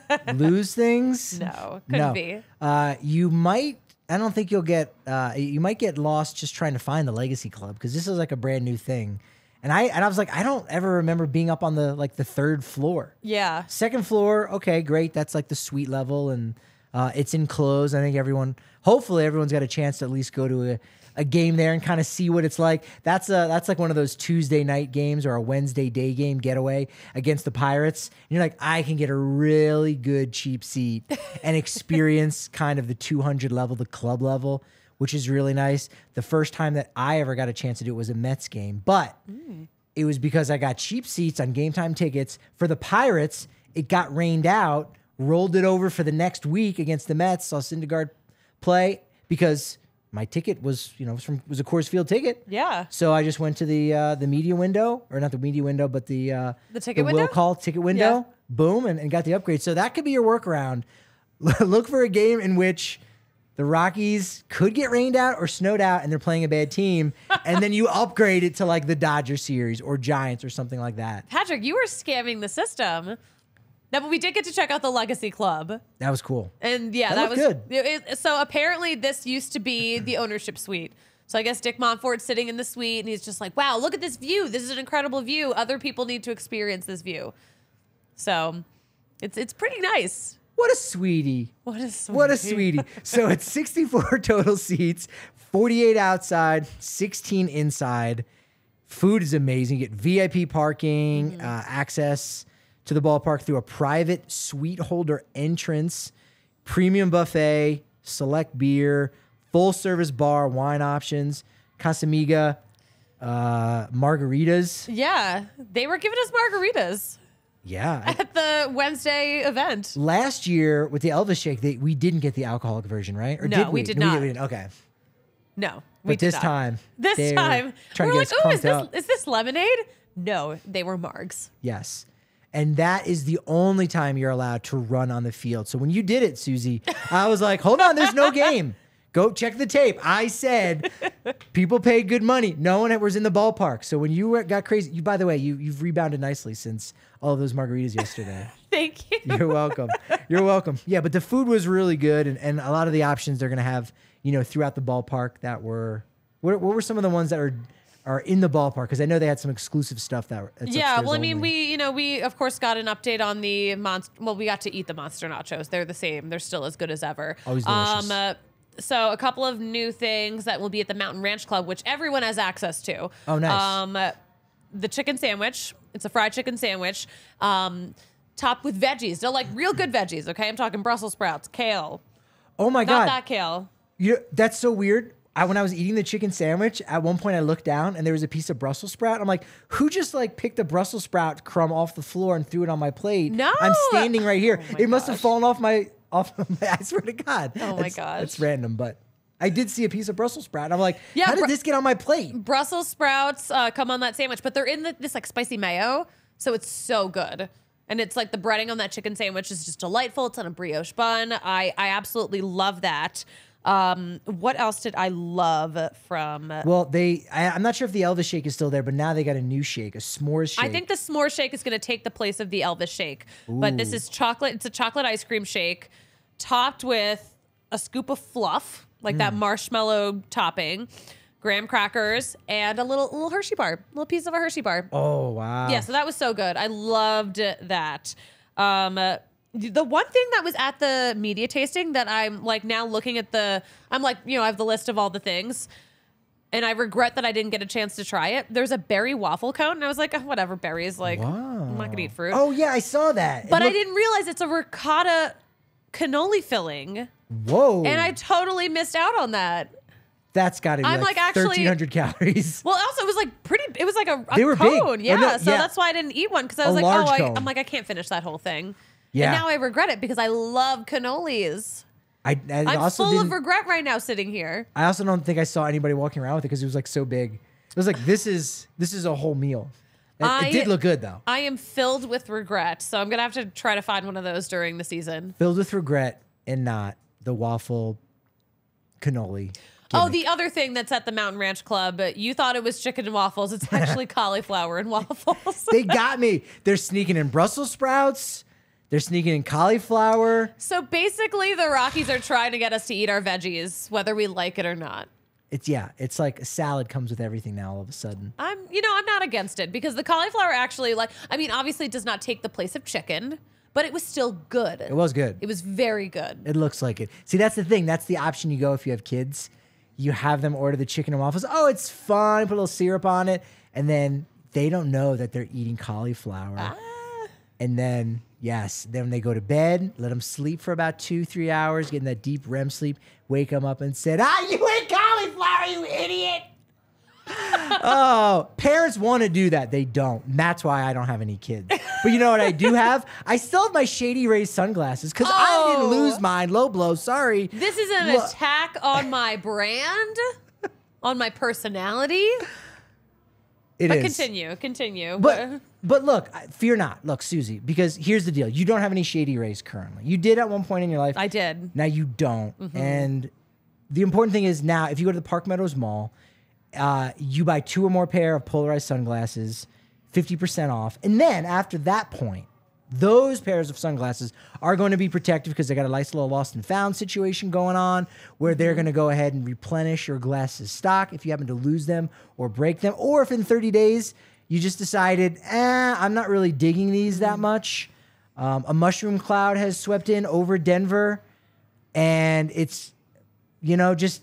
[SPEAKER 2] [laughs]
[SPEAKER 1] Lose things?
[SPEAKER 2] No, couldn't
[SPEAKER 1] no.
[SPEAKER 2] be.
[SPEAKER 1] Uh, you might. I don't think you'll get. Uh, you might get lost just trying to find the Legacy Club because this is like a brand new thing. And I and I was like, I don't ever remember being up on the like the third floor.
[SPEAKER 2] Yeah.
[SPEAKER 1] Second floor, okay, great. That's like the suite level, and uh, it's enclosed. I think everyone, hopefully, everyone's got a chance to at least go to a, a game there and kind of see what it's like. That's a that's like one of those Tuesday night games or a Wednesday day game getaway against the Pirates. And you're like, I can get a really good cheap seat and experience [laughs] kind of the 200 level, the club level. Which is really nice. The first time that I ever got a chance to do it was a Mets game, but it was because I got cheap seats on game time tickets for the Pirates. It got rained out, rolled it over for the next week against the Mets. Saw Syndergaard play because my ticket was, you know, was from was a Coors Field ticket.
[SPEAKER 2] Yeah.
[SPEAKER 1] So I just went to the uh, the media window, or not the media window, but the uh,
[SPEAKER 2] The ticket
[SPEAKER 1] will
[SPEAKER 2] window?
[SPEAKER 1] call ticket window. Boom, and, and got the upgrade. So that could be your workaround. [laughs] Look for a game in which the Rockies could get rained out or snowed out, and they're playing a bad team, and then you [laughs] upgrade it to like the Dodger series or Giants or something like that.
[SPEAKER 2] Patrick, you were scamming the system. No, but we did get to check out the Legacy Club.
[SPEAKER 1] That was cool.
[SPEAKER 2] And yeah,
[SPEAKER 1] That
[SPEAKER 2] that, was
[SPEAKER 1] good.
[SPEAKER 2] it- so apparently this used to be the [laughs] ownership suite. So I guess Dick Monfort's sitting in the suite and he's just like, "Wow, look at this view. This is an incredible view. Other people need to experience this view." So it's it's pretty nice.
[SPEAKER 1] What a sweetie.
[SPEAKER 2] What a sweetie.
[SPEAKER 1] What a sweetie. so [laughs] it's 64 [laughs] total seats, 48 outside, 16 inside. Food is amazing. You get VIP parking, uh, access to the ballpark through a private suite holder entrance, premium buffet, select beer, full service bar, wine options, Casamiga, uh, margaritas.
[SPEAKER 2] Yeah, they were giving us margaritas
[SPEAKER 1] Yeah. I-
[SPEAKER 2] at the Wednesday event.
[SPEAKER 1] last year with the Elvis shake, they, we didn't get the alcoholic version, right? Or
[SPEAKER 2] No,
[SPEAKER 1] did
[SPEAKER 2] we
[SPEAKER 1] we?
[SPEAKER 2] did
[SPEAKER 1] No,
[SPEAKER 2] not.
[SPEAKER 1] didn't. Okay.
[SPEAKER 2] No, we
[SPEAKER 1] But
[SPEAKER 2] did
[SPEAKER 1] this
[SPEAKER 2] not.
[SPEAKER 1] time,
[SPEAKER 2] This time, we're like, "Oh, is this
[SPEAKER 1] up."
[SPEAKER 2] is this lemonade?" No, they were margs.
[SPEAKER 1] Yes. And that is the only time you're allowed to run on the field. So when you did it, Susie, I was like, hold on, there's no [laughs] game. Go check the tape. I said people paid good money. No one was in the ballpark. So when you were- got crazy, you by the way, you you've rebounded nicely since all of those margaritas yesterday. [laughs]
[SPEAKER 2] Thank you.
[SPEAKER 1] You're welcome. You're welcome. Yeah, but the food was really good, and, and a lot of the options they're gonna have, you know, throughout the ballpark that were. What, what were some of the ones that are are in the ballpark? Because I know they had some exclusive stuff that.
[SPEAKER 2] Yeah, well, I mean,
[SPEAKER 1] only.
[SPEAKER 2] we, you know, we of course got an update on the monster. Well, we got to eat the monster nachos. They're the same. They're still as good as ever.
[SPEAKER 1] Always delicious.
[SPEAKER 2] Um, uh, so a couple of new things that will be at the Mountain Ranch Club, which everyone has access to.
[SPEAKER 1] Oh, nice.
[SPEAKER 2] Um, the chicken sandwich. It's a fried chicken sandwich. Um, topped with veggies. They're like real good veggies. Okay, I'm talking Brussels sprouts, kale,
[SPEAKER 1] Oh my
[SPEAKER 2] not
[SPEAKER 1] god,
[SPEAKER 2] that kale.
[SPEAKER 1] You that's so weird. I, when I was eating the chicken sandwich, at one point I looked down and there was a piece of Brussels sprout. I'm like, who just like picked a Brussels sprout crumb off the floor and threw it on my plate?
[SPEAKER 2] No.
[SPEAKER 1] I'm standing right here.
[SPEAKER 2] Oh
[SPEAKER 1] it must have fallen off my off. My, I swear to God.
[SPEAKER 2] Oh my
[SPEAKER 1] That's-
[SPEAKER 2] gosh.
[SPEAKER 1] It's random, but I did see a piece of Brussels sprout. I'm like,
[SPEAKER 2] Yeah,
[SPEAKER 1] how did this get on my plate?
[SPEAKER 2] Brussels sprouts uh, come on that sandwich, but they're in the, this like spicy mayo, so it's so good. And it's like the breading on that chicken sandwich is just delightful. It's on a brioche bun. I I absolutely love that. Um, what else did I love from?
[SPEAKER 1] Well, they. I, I'm not sure if the Elvis shake is still there, but now they got a new shake, a s'mores shake.
[SPEAKER 2] I think the s'more shake is going to take the place of the Elvis shake, but this is chocolate. It's a chocolate ice cream shake, topped with a scoop of fluff, like
[SPEAKER 1] Mm.
[SPEAKER 2] that marshmallow topping, graham crackers, and a little little Hershey bar, little piece of a Hershey bar.
[SPEAKER 1] Oh wow.
[SPEAKER 2] Yeah, so that was so good. I loved that. Um, uh, the one thing that was at the media tasting that I'm like now looking at the, I'm like, you know, I have the list of all the things. And I regret that I didn't get a chance to try it. There's a berry waffle cone, and I was like, oh, whatever, berries. Like, I'm not gonna eat fruit.
[SPEAKER 1] Oh yeah, I saw that.
[SPEAKER 2] But I didn't realize it's a ricotta cannoli filling,
[SPEAKER 1] Whoa.
[SPEAKER 2] and I totally missed out on that.
[SPEAKER 1] That's got to be
[SPEAKER 2] I'm,
[SPEAKER 1] like,
[SPEAKER 2] like, actually-
[SPEAKER 1] 1,300 calories. [laughs]
[SPEAKER 2] Well, also it was like pretty. It was like a, a
[SPEAKER 1] They were
[SPEAKER 2] cone,
[SPEAKER 1] Oh,
[SPEAKER 2] yeah.
[SPEAKER 1] no,
[SPEAKER 2] so
[SPEAKER 1] yeah.
[SPEAKER 2] that's why I didn't eat one because I was like, oh, I. I'm like, I can't finish that whole thing.
[SPEAKER 1] Yeah.
[SPEAKER 2] And now I regret it because I love cannolis.
[SPEAKER 1] I, I
[SPEAKER 2] I'm
[SPEAKER 1] also
[SPEAKER 2] full of regret right now sitting here.
[SPEAKER 1] I also don't think I saw anybody walking around with it because it was like so big. It was like this is this is a whole meal. It,
[SPEAKER 2] I-
[SPEAKER 1] it did look good though.
[SPEAKER 2] I am filled with regret, so I'm gonna have to try to find one of those during the season.
[SPEAKER 1] Filled with regret and not the waffle cannoli.
[SPEAKER 2] Oh, the other thing that's at the Mountain Ranch Club, you thought it was chicken and waffles. It's [laughs] actually cauliflower and waffles.
[SPEAKER 1] they got me. They're sneaking in Brussels sprouts. They're sneaking in cauliflower.
[SPEAKER 2] so basically, the Rockies are trying to get us to eat our veggies, whether we like it or not.
[SPEAKER 1] It's yeah. It's like a salad comes with everything now. All of a sudden,
[SPEAKER 2] I'm, you know, I'm not against it because the cauliflower actually, like, I mean, obviously, it does not take the place of chicken, but it was still good.
[SPEAKER 1] it was good.
[SPEAKER 2] It was very good.
[SPEAKER 1] It looks like it. See, that's the thing. That's the option you go if you have kids. You have them order the chicken and waffles. Oh, it's fun. Put a little syrup on it. And then they don't know that they're eating cauliflower.
[SPEAKER 2] Ah.
[SPEAKER 1] And then, yes, then they go to bed, let them sleep for about two, three hours, getting that deep REM sleep, wake them up and said, Ah, you ate cauliflower, you idiot. [laughs] oh, parents want to do that. They don't. And that's why I don't have any kids. But you know what I do [laughs] have? I still have my Shady Rays sunglasses because I didn't
[SPEAKER 2] Oh.
[SPEAKER 1] lose mine. Low blow. Sorry.
[SPEAKER 2] This is an
[SPEAKER 1] Look.
[SPEAKER 2] attack on my brand, on my personality.
[SPEAKER 1] It
[SPEAKER 2] But
[SPEAKER 1] is.
[SPEAKER 2] continue, continue.
[SPEAKER 1] But but look, fear not. Look, Susie, because here's the deal: you don't have any Shady Rays currently. You did at one point in your life.
[SPEAKER 2] I did.
[SPEAKER 1] Now you don't.
[SPEAKER 2] Mm-hmm.
[SPEAKER 1] And the important thing is now, if you go to the Park Meadows Mall, uh, you buy two or more pair of polarized sunglasses, fifty percent off, and then after that point. Those pairs of sunglasses are going to be protected because they got a nice little lost and found situation going on where
[SPEAKER 2] Mm-hmm.
[SPEAKER 1] they're going to go ahead and replenish your glasses stock if you happen to lose them or break them, or if in 30 days you just decided, eh, I'm not really digging these that much. Um, a mushroom cloud has swept in over Denver, and it's, you know, just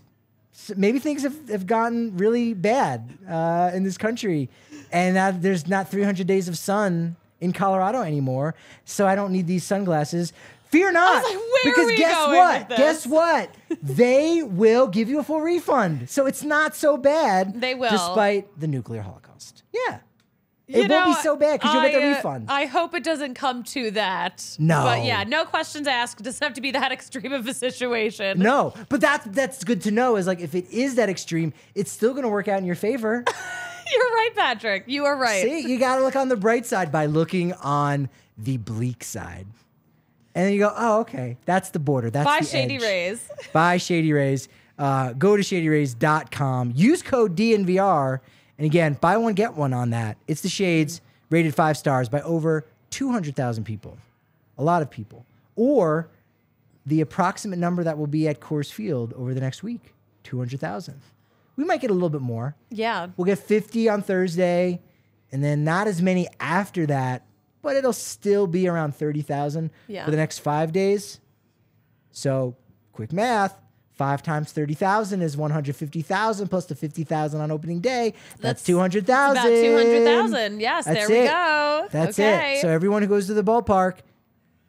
[SPEAKER 1] maybe things have, have gotten really bad uh, in this country, and there's not 300 days of sun in Colorado anymore, so I don't need these sunglasses. Fear not,
[SPEAKER 2] like,
[SPEAKER 1] because guess what? Guess [laughs] what? they will give you a full refund, so it's not so bad.
[SPEAKER 2] They will.
[SPEAKER 1] despite the nuclear holocaust. Yeah.
[SPEAKER 2] You
[SPEAKER 1] It won't be so bad because you'll get the
[SPEAKER 2] uh,
[SPEAKER 1] refund.
[SPEAKER 2] I hope it doesn't come to that.
[SPEAKER 1] No.
[SPEAKER 2] But yeah, no questions asked. It doesn't have to be that [laughs] extreme of a situation.
[SPEAKER 1] No, but that's that's good to know. Is like if it is that extreme, it's still going to work out in your favor. [laughs]
[SPEAKER 2] You're right, Patrick. You are right.
[SPEAKER 1] See, you got to look on the bright side by looking on the bleak side, and then you go, "Oh, okay, that's the border. That's
[SPEAKER 2] Buy Shady
[SPEAKER 1] edge.
[SPEAKER 2] Rays.
[SPEAKER 1] Buy Shady Rays. Uh, go to shadyrays.com. Use code DNVR, and again, buy one get one on that. It's the shades rated five stars by over two hundred thousand people, a lot of people, or the approximate number that will be at Coors Field over the next week, two hundred thousand. We might get a little bit more.
[SPEAKER 2] Yeah.
[SPEAKER 1] We'll get 50 on Thursday, and then not as many after that, but it'll still be around 30,000
[SPEAKER 2] Yeah.
[SPEAKER 1] for the next five days. So, quick math Five times thirty thousand is one hundred fifty thousand plus the fifty thousand on opening day. That's,
[SPEAKER 2] That's
[SPEAKER 1] two hundred thousand.
[SPEAKER 2] About 200,000. Yes,
[SPEAKER 1] That's
[SPEAKER 2] there we go.
[SPEAKER 1] That's
[SPEAKER 2] okay.
[SPEAKER 1] it. So everyone who goes to the ballpark,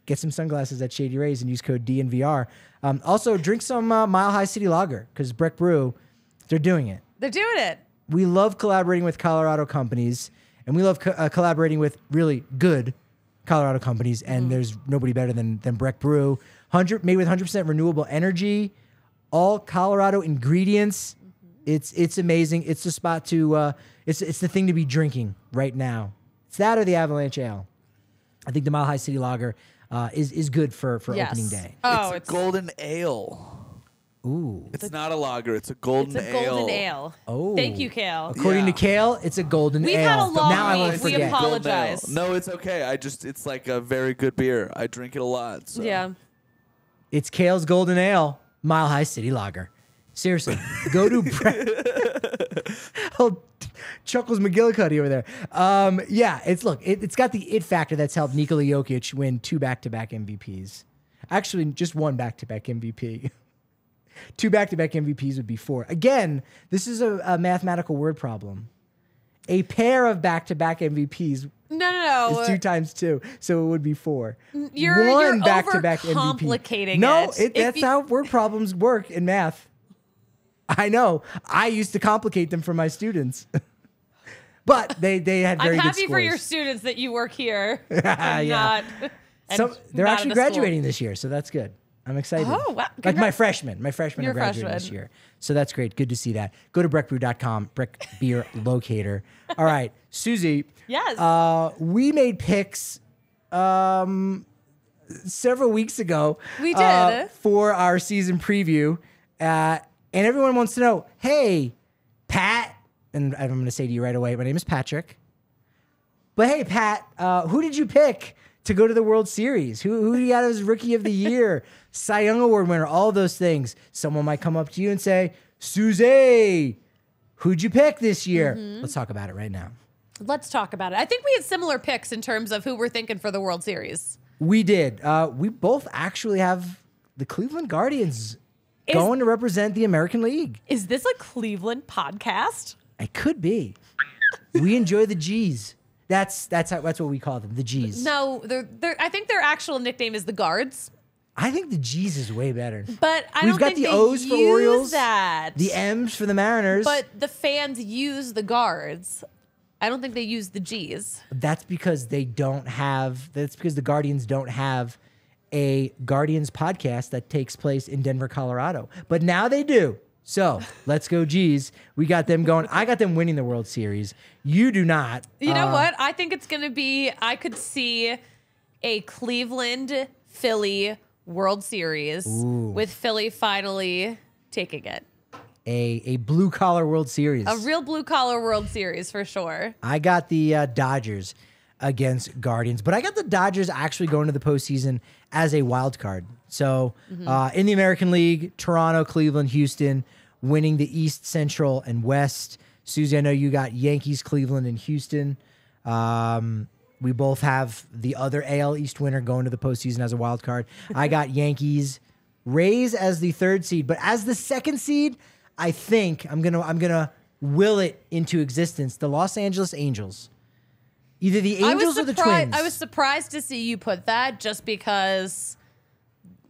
[SPEAKER 1] get some sunglasses at Shady Rays and use code DNVR. Um, also, drink some uh, Mile High City Lager because Breck Brew, they're doing it.
[SPEAKER 2] They're doing it.
[SPEAKER 1] We love collaborating with Colorado companies, and we love co- uh, collaborating with really good Colorado companies. And there's nobody better than than Breck Brew. Hundred made with hundred percent renewable energy, all Colorado ingredients. It's it's amazing. It's the spot to. Uh, it's it's the thing to be drinking right now. It's that or the Avalanche Ale. I think the Mile High City Lager uh, is is good for for
[SPEAKER 2] Yes.
[SPEAKER 1] opening day.
[SPEAKER 2] Oh,
[SPEAKER 3] it's,
[SPEAKER 2] it's,
[SPEAKER 3] a golden ale.
[SPEAKER 1] Ooh.
[SPEAKER 3] It's not a lager. It's a golden
[SPEAKER 2] it's a
[SPEAKER 3] ale.
[SPEAKER 2] golden ale.
[SPEAKER 1] Oh.
[SPEAKER 2] Thank you, Kale.
[SPEAKER 1] According
[SPEAKER 3] Yeah.
[SPEAKER 1] to Kale, it's a golden
[SPEAKER 2] We've
[SPEAKER 1] ale.
[SPEAKER 2] had a long
[SPEAKER 1] now I
[SPEAKER 2] week.
[SPEAKER 1] won't
[SPEAKER 2] We
[SPEAKER 1] forget.
[SPEAKER 2] apologize.
[SPEAKER 3] Golden ale.
[SPEAKER 2] Apologize.
[SPEAKER 3] No, it's okay. I just it's like a very good beer. I drink it a lot. So.
[SPEAKER 2] Yeah.
[SPEAKER 1] It's Kale's Golden Ale, Mile High City Lager. Seriously, go to [laughs] Bre- [laughs] oh, Chuckles McGillicuddy over there. Um, yeah, it's look, it, it's got the it factor that's helped Nikola Jokic win two back-to-back MVPs. Actually, just one back-to-back MVP. [laughs] two back-to-back MVPs would be four. Again, this is a, a mathematical word problem. A pair of back-to-back MVPs
[SPEAKER 2] No, no, no.
[SPEAKER 1] is two times two, so it would be four.
[SPEAKER 2] You're-
[SPEAKER 1] one
[SPEAKER 2] you're
[SPEAKER 1] back-to-back MVP.
[SPEAKER 2] overcomplicating
[SPEAKER 1] No,
[SPEAKER 2] it.
[SPEAKER 1] it, that's
[SPEAKER 2] you-
[SPEAKER 1] how word problems work in math. I know. I used to complicate them for my students, [laughs] but they they had very
[SPEAKER 2] I'm happy for your students that you work here. [laughs]
[SPEAKER 1] Yeah.
[SPEAKER 2] not. and
[SPEAKER 1] Some, they're
[SPEAKER 2] not
[SPEAKER 1] actually
[SPEAKER 2] at a school.
[SPEAKER 1] graduating this year, so that's good. I'm excited.
[SPEAKER 2] Oh, wow.
[SPEAKER 1] Like my freshman. My freshman
[SPEAKER 2] Your
[SPEAKER 1] are graduating this year. So that's great. Good to see that. Go to breckbrew.com, Breck Beer [laughs] Locator. All right. Susie.
[SPEAKER 2] Yes.
[SPEAKER 1] Uh, we made picks um, several weeks ago.
[SPEAKER 2] We
[SPEAKER 1] uh,
[SPEAKER 2] did.
[SPEAKER 1] for our season preview. Uh, and everyone wants to know hey, Pat, and I'm going to say to you right away, my name is Patrick. But hey, Pat, uh, who did you pick to go to the World Series? Who who you got as Rookie of the [laughs] Year, Cy Young Award winner, all those things? Someone might come up to you and say, Suze, who'd you pick this year? Let's talk about it right now.
[SPEAKER 2] Let's talk about it. I think we had similar picks in terms of who we're thinking for the World Series.
[SPEAKER 1] We did. Uh, we both actually have the Cleveland Guardians
[SPEAKER 2] Is-
[SPEAKER 1] going to represent the American League.
[SPEAKER 2] Is this a Cleveland podcast?
[SPEAKER 1] It could be. we enjoy the G's. That's that's how, that's what we call them, the G's.
[SPEAKER 2] No, they're, they're, I think their actual nickname is the Guards,
[SPEAKER 1] I think the G's is way better.
[SPEAKER 2] but I
[SPEAKER 1] We've
[SPEAKER 2] don't
[SPEAKER 1] got
[SPEAKER 2] think
[SPEAKER 1] the
[SPEAKER 2] they
[SPEAKER 1] O's for
[SPEAKER 2] use
[SPEAKER 1] Orioles,
[SPEAKER 2] that.
[SPEAKER 1] The M's for the Mariners.
[SPEAKER 2] but the fans use the Guards. I don't think they use the G's.
[SPEAKER 1] that's because they don't have. That's because the Guardians don't have a Guardians podcast that takes place in Denver, Colorado. But now they do. So let's go, G's. We got them going. I got them winning the World Series. You do not.
[SPEAKER 2] You know
[SPEAKER 1] Uh,
[SPEAKER 2] what? I think it's going to be, I could see a Cleveland Philly World Series with Philly finally taking it.
[SPEAKER 1] A a blue collar World Series.
[SPEAKER 2] A real blue collar World Series for sure.
[SPEAKER 1] I got the uh, Dodgers against Guardians, but I got the Dodgers actually going to the postseason as a wild card. So uh, in the American League, Toronto, Cleveland, Houston winning the East, Central, and West. Susie, I know you got Yankees, Cleveland, and Houston. Um, we both have the other AL East winner going to the postseason as a wild card. I got [laughs] Yankees, Rays as the third seed, but as the second seed, I think I'm gonna I'm gonna will it into existence. The Los Angeles Angels, either the Angels or the. Twins.
[SPEAKER 2] I was surprised to see you put that just because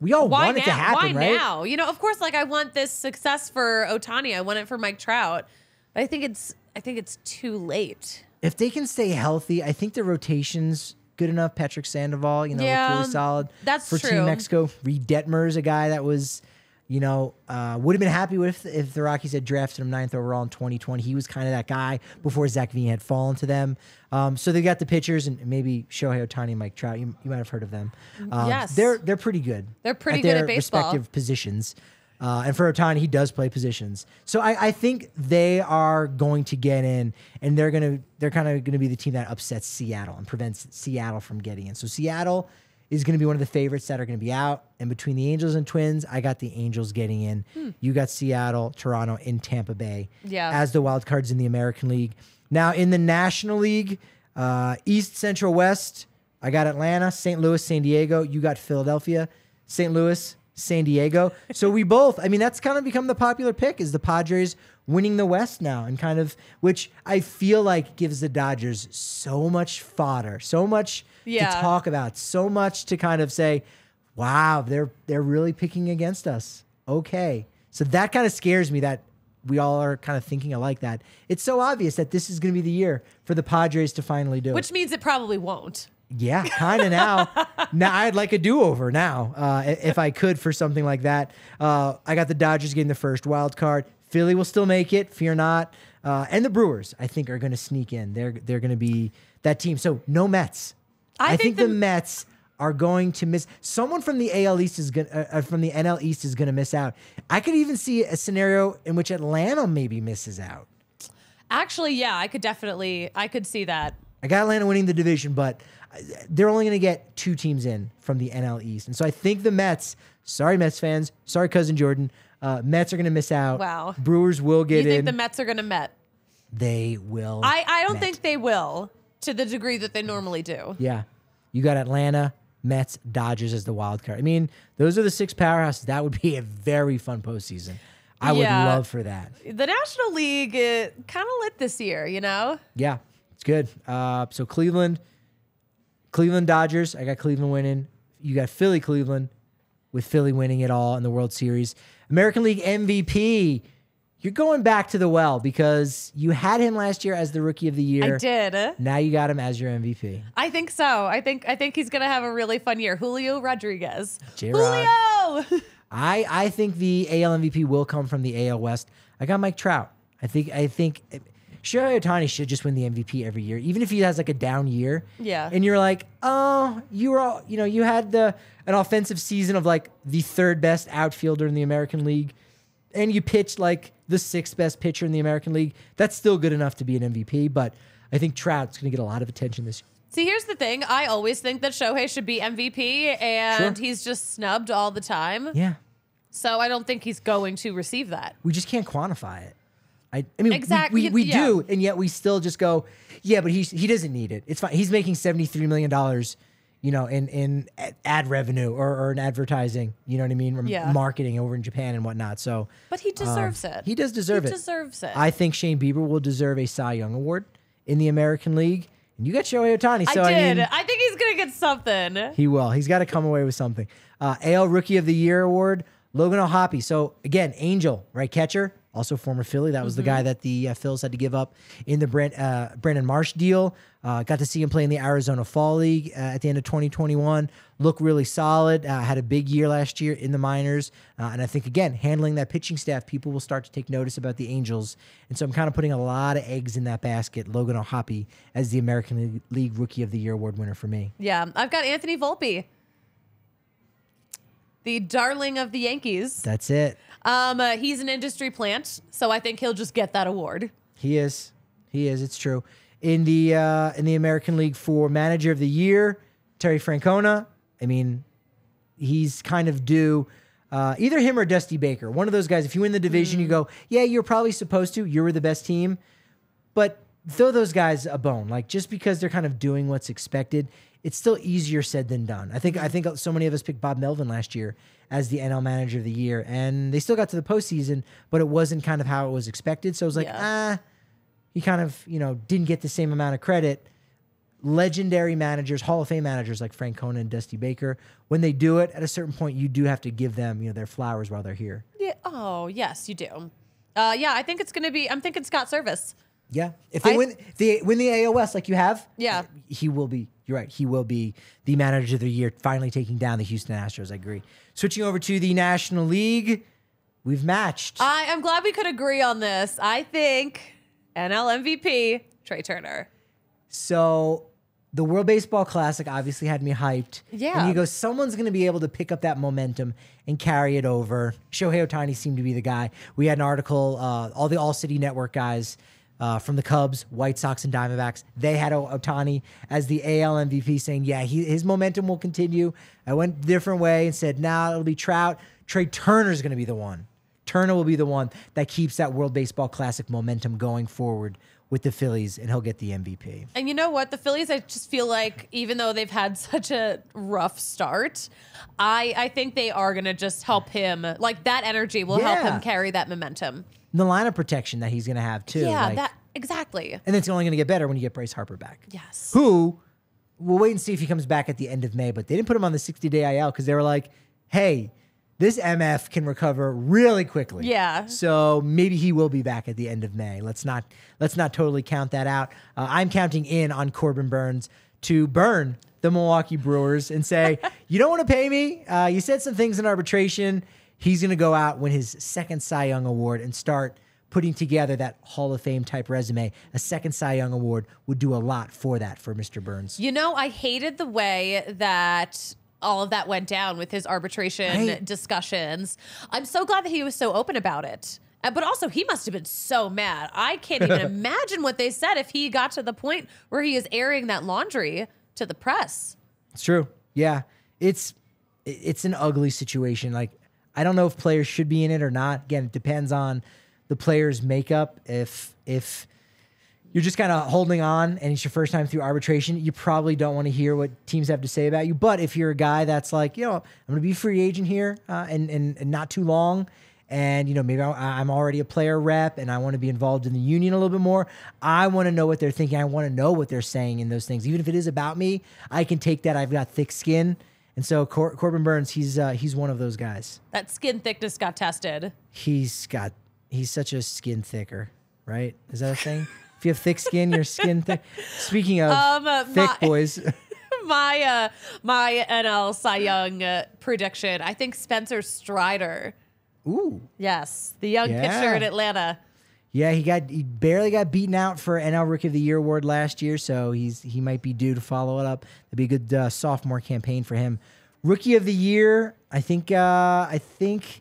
[SPEAKER 1] we all
[SPEAKER 2] why
[SPEAKER 1] want
[SPEAKER 2] now?
[SPEAKER 1] it to happen,
[SPEAKER 2] why
[SPEAKER 1] right?
[SPEAKER 2] now? You know, of course, like I want this success for Ohtani. I want it for Mike Trout. But I think it's I think it's too late.
[SPEAKER 1] If they can stay healthy, I think the rotation's good enough. Patrick Sandoval, you know,
[SPEAKER 2] Yeah,
[SPEAKER 1] really solid.
[SPEAKER 2] that's
[SPEAKER 1] for
[SPEAKER 2] true.
[SPEAKER 1] Team Mexico. Reid Detmer is a guy that was, you know, uh, would have been happy with if the Rockies had drafted him ninth overall in 2020. He was kind of that guy before Zach Veen had fallen to them. Um, so they got the pitchers and maybe Shohei Ohtani and Mike Trout. You, you might have heard of them. Um,
[SPEAKER 2] Yes.
[SPEAKER 1] they're they're pretty good.
[SPEAKER 2] They're pretty good at baseball.
[SPEAKER 1] respective positions. Uh, and for Ohtani, he does play positions. So I, I think they are going to get in, and they're gonna they're kind of going to be the team that upsets Seattle and prevents Seattle from getting in. So Seattle is going to be one of the favorites that are going to be out. And between the Angels and Twins, I got the Angels getting in. You got Seattle, Toronto, and Tampa Bay
[SPEAKER 2] Yeah.
[SPEAKER 1] as the wild cards in the American League. Now in the National League, uh, East, Central, West, I got Atlanta, St. Louis, San Diego. You got Philadelphia, St. Louis, San Diego. So we [laughs] both, I mean, that's kind of become the popular pick is the Padres winning the West now and kind of, which I feel like gives the Dodgers so much fodder, so much
[SPEAKER 2] Yeah.
[SPEAKER 1] to talk about, so much to kind of say, wow, they're they're really picking against us. Okay. So that kind of scares me that we all are kind of thinking alike that. It's so obvious that this is going to be the year for the Padres to finally do it.
[SPEAKER 2] Which means it probably won't.
[SPEAKER 1] Yeah, kind of now. [laughs] now I'd like a do-over now, uh, if I could for something like that. Uh, I got the Dodgers getting the first wild card. Philly will still make it. Fear not. Uh, and the Brewers, I think, are going to sneak in. They're they're going to be that team. So no Mets.
[SPEAKER 2] I
[SPEAKER 1] I,
[SPEAKER 2] think
[SPEAKER 1] think, the,
[SPEAKER 2] the-
[SPEAKER 1] Mets are going to miss. Someone from the AL East is going uh, uh, from the NL East is going to miss out. I could even see a scenario in which Atlanta maybe misses out.
[SPEAKER 2] Actually, yeah, I could definitely, I could see that.
[SPEAKER 1] I got Atlanta winning the division, but uh, they're only going to get two teams in from the NL East. And so I think the Mets, sorry, Mets fans, sorry, cousin Jordan, uh, Mets are going to miss out.
[SPEAKER 2] Wow.
[SPEAKER 1] Brewers will get You
[SPEAKER 2] think
[SPEAKER 1] in.
[SPEAKER 2] the Mets are going to Met?
[SPEAKER 1] they will.
[SPEAKER 2] I, I don't
[SPEAKER 1] Met.
[SPEAKER 2] think they will to the degree that they normally do.
[SPEAKER 1] Yeah. You got Atlanta, Mets, Dodgers as the wild card. I mean, those are the six powerhouses. That would be a very fun postseason. I would love for that.
[SPEAKER 2] The National League uh, kind of lit this year, you know?
[SPEAKER 1] Yeah, it's good. Uh, so Cleveland, Cleveland Dodgers. I got Cleveland winning. You got Philly, Cleveland, with Philly winning it all in the World Series. American League MVP. You're going back to the well because you had him last year as the Rookie of the Year.
[SPEAKER 2] I did.
[SPEAKER 1] Now you got him as your MVP.
[SPEAKER 2] I think so. I think I think he's gonna have a really fun year. Julio Rodriguez.
[SPEAKER 1] J-Rod.
[SPEAKER 2] Julio. [laughs]
[SPEAKER 1] I I think the AL MVP will come from the AL West. I got Mike Trout. I think I think Shohei Ohtani should just win the MVP every year, even if he has like a down year.
[SPEAKER 2] Yeah.
[SPEAKER 1] And you're like, oh, you were all, you know, you had the an offensive season of like the third best outfielder in the American League, and you pitched like the sixth best pitcher in the American League. That's still good enough to be an MVP, but I think Trout's going to get a lot of attention this year.
[SPEAKER 2] See, here's the thing. I always think that Shohei should be MVP, and
[SPEAKER 1] Sure.
[SPEAKER 2] he's just snubbed all the time.
[SPEAKER 1] Yeah.
[SPEAKER 2] So I don't think he's going to receive that.
[SPEAKER 1] we just can't quantify it. I, I mean,
[SPEAKER 2] Exact-
[SPEAKER 1] we, we, we
[SPEAKER 2] yeah.
[SPEAKER 1] do, and yet we still just go, yeah, but he's, he doesn't need it. It's fine. He's making $73 million, you know, in, in ad revenue or, or in advertising, you know what I mean? Or
[SPEAKER 2] Yeah.
[SPEAKER 1] Marketing over in Japan and whatnot. So
[SPEAKER 2] But he deserves it.
[SPEAKER 1] Um, he does deserve
[SPEAKER 2] he
[SPEAKER 1] it.
[SPEAKER 2] deserves it.
[SPEAKER 1] I think Shane Bieber will deserve a Cy Young Award in the American League. And you got Shohei Ohtani. So
[SPEAKER 2] I
[SPEAKER 1] I,
[SPEAKER 2] did.
[SPEAKER 1] mean,
[SPEAKER 2] I think he's gonna get something.
[SPEAKER 1] he will. He's got to come away with something. Uh, AL Rookie of the Year award, Logan O'Hoppe. So again, Angel, right catcher, also former Philly. That was the guy that the uh, Phils had to give up in the Brent, uh, Brandon Marsh deal. Uh, got to see him play in the Arizona Fall League uh, at the end of 2021. Look really solid. Uh, had a big year last year in the minors. Uh, and I think, again, handling that pitching staff, people will start to take notice about the Angels. And so I'm kind of putting a lot of eggs in that basket. Logan O'Hoppe as the American League Rookie of the Year award winner for me.
[SPEAKER 2] Yeah, I've got Anthony Volpe, the darling of the Yankees.
[SPEAKER 1] That's it.
[SPEAKER 2] Um, uh, he's an industry plant, so I think he'll just get that award.
[SPEAKER 1] He is. He is. It's true. In the uh, in the American League for Manager of the Year, Terry Francona. I mean, he's kind of due. Uh, either him or Dusty Baker. One of those guys. If you win the division, you go, yeah, you're probably supposed to. You were the best team, but throw those guys a bone. Like just because they're kind of doing what's expected, it's still easier said than done. I think I think so many of us picked Bob Melvin last year as the NL Manager of the Year, and they still got to the postseason, but it wasn't kind of how it was expected. So it was like,
[SPEAKER 2] Yeah.
[SPEAKER 1] ah, he kind of you know didn't get the same amount of credit. Legendary managers, Hall of Fame managers like Francona and Dusty Baker, when they do it at a certain point, you do have to give them you know their flowers while they're here.
[SPEAKER 2] Yeah. Oh, yes, you do. Uh, yeah, I think it's gonna be. I'm thinking Scott Servais.
[SPEAKER 1] Yeah, if they
[SPEAKER 2] I-
[SPEAKER 1] win they win the AOS like you have,
[SPEAKER 2] Yeah.
[SPEAKER 1] he will be. You're right. He will be the manager of the year, finally taking down the Houston Astros. I agree. Switching over to the National League, we've matched.
[SPEAKER 2] I am glad we could agree on this. I think NL MVP Trea Turner.
[SPEAKER 1] So the World Baseball Classic obviously had me hyped.
[SPEAKER 2] Yeah.
[SPEAKER 1] And you go, someone's going to be able to pick up that momentum and carry it over. Shohei Ohtani seemed to be the guy. We had an article, uh, all the All City Network guys uh, from the Cubs, White Sox, and Diamondbacks, they had Ohtani as the AL MVP saying, yeah, he, his momentum will continue. I went a different way and said, nah, it'll be Trout. Trea Turner's going to be the one. Turner will be the one that keeps that World Baseball Classic momentum going forward with the Phillies, and he'll get the MVP.
[SPEAKER 2] And you know what? The Phillies, I just feel like, even though they've had [laughs] such a rough start, I I think they are gonna just help him. Like that energy will help him carry that momentum.
[SPEAKER 1] The line of protection that he's going to have too.
[SPEAKER 2] yeah,
[SPEAKER 1] like-
[SPEAKER 2] that exactly.
[SPEAKER 1] and it's only going to get better when you get Bryce Harper back.
[SPEAKER 2] Yes.
[SPEAKER 1] Who we'll wait and see if he comes back at the end of May, but they didn't put him on the 60 day IL because they were like, hey, this MF can recover really quickly.
[SPEAKER 2] Yeah.
[SPEAKER 1] So maybe he will be back at the end of May. Let's not let's not totally count that out. Uh, I'm counting in on Corbin Burnes to burn the Milwaukee Brewers and say, [laughs] you don't want to pay me. Uh, you said some things in arbitration. He's going to go out, win his second Cy Young award, and start putting together that Hall of Fame type resume. A second Cy Young award would do a lot for that for Mr. Burnes.
[SPEAKER 2] You know, I hated the way that all of that went down with his arbitration
[SPEAKER 1] Right.
[SPEAKER 2] discussions. I'm so glad that he was so open about it. Uh, But also, he must have been so mad. I can't even [laughs] imagine what they said if he got to the point where he is airing that laundry to the press.
[SPEAKER 1] It's true. Yeah. It's it's an ugly situation. Like I don't know if players should be in it or not. Again, it depends on the player's makeup. If if you're just kind of holding on and it's your first time through arbitration, you probably don't want to hear what teams have to say about you. But if you're a guy that's like, you know, I'm going to be free agent here uh, and, and and not too long, and you know maybe I'm already a player rep and I want to be involved in the union a little bit more. I want to know what they're thinking. I want to know what they're saying in those things, even if it is about me. I can take that. I've got thick skin, and so Cor- Corbin Burnes, he's uh, he's one of those guys.
[SPEAKER 2] That skin thickness got tested.
[SPEAKER 1] He's got he's such a skin thicker, right? Is that a thing? if you have thick skin, your skin thick. [laughs] Speaking of
[SPEAKER 2] Um, uh,
[SPEAKER 1] thick
[SPEAKER 2] my-
[SPEAKER 1] boys, [laughs]
[SPEAKER 2] my uh, my NL Cy Young uh, prediction. I think Spencer Strider.
[SPEAKER 1] ooh.
[SPEAKER 2] Yes, the young
[SPEAKER 1] Yeah.
[SPEAKER 2] pitcher in Atlanta.
[SPEAKER 1] Yeah, he got he barely got beaten out for NL Rookie of the Year award last year, so he's he might be due to follow it up. That'd be a good uh, sophomore campaign for him. Rookie of the Year, I think uh, I think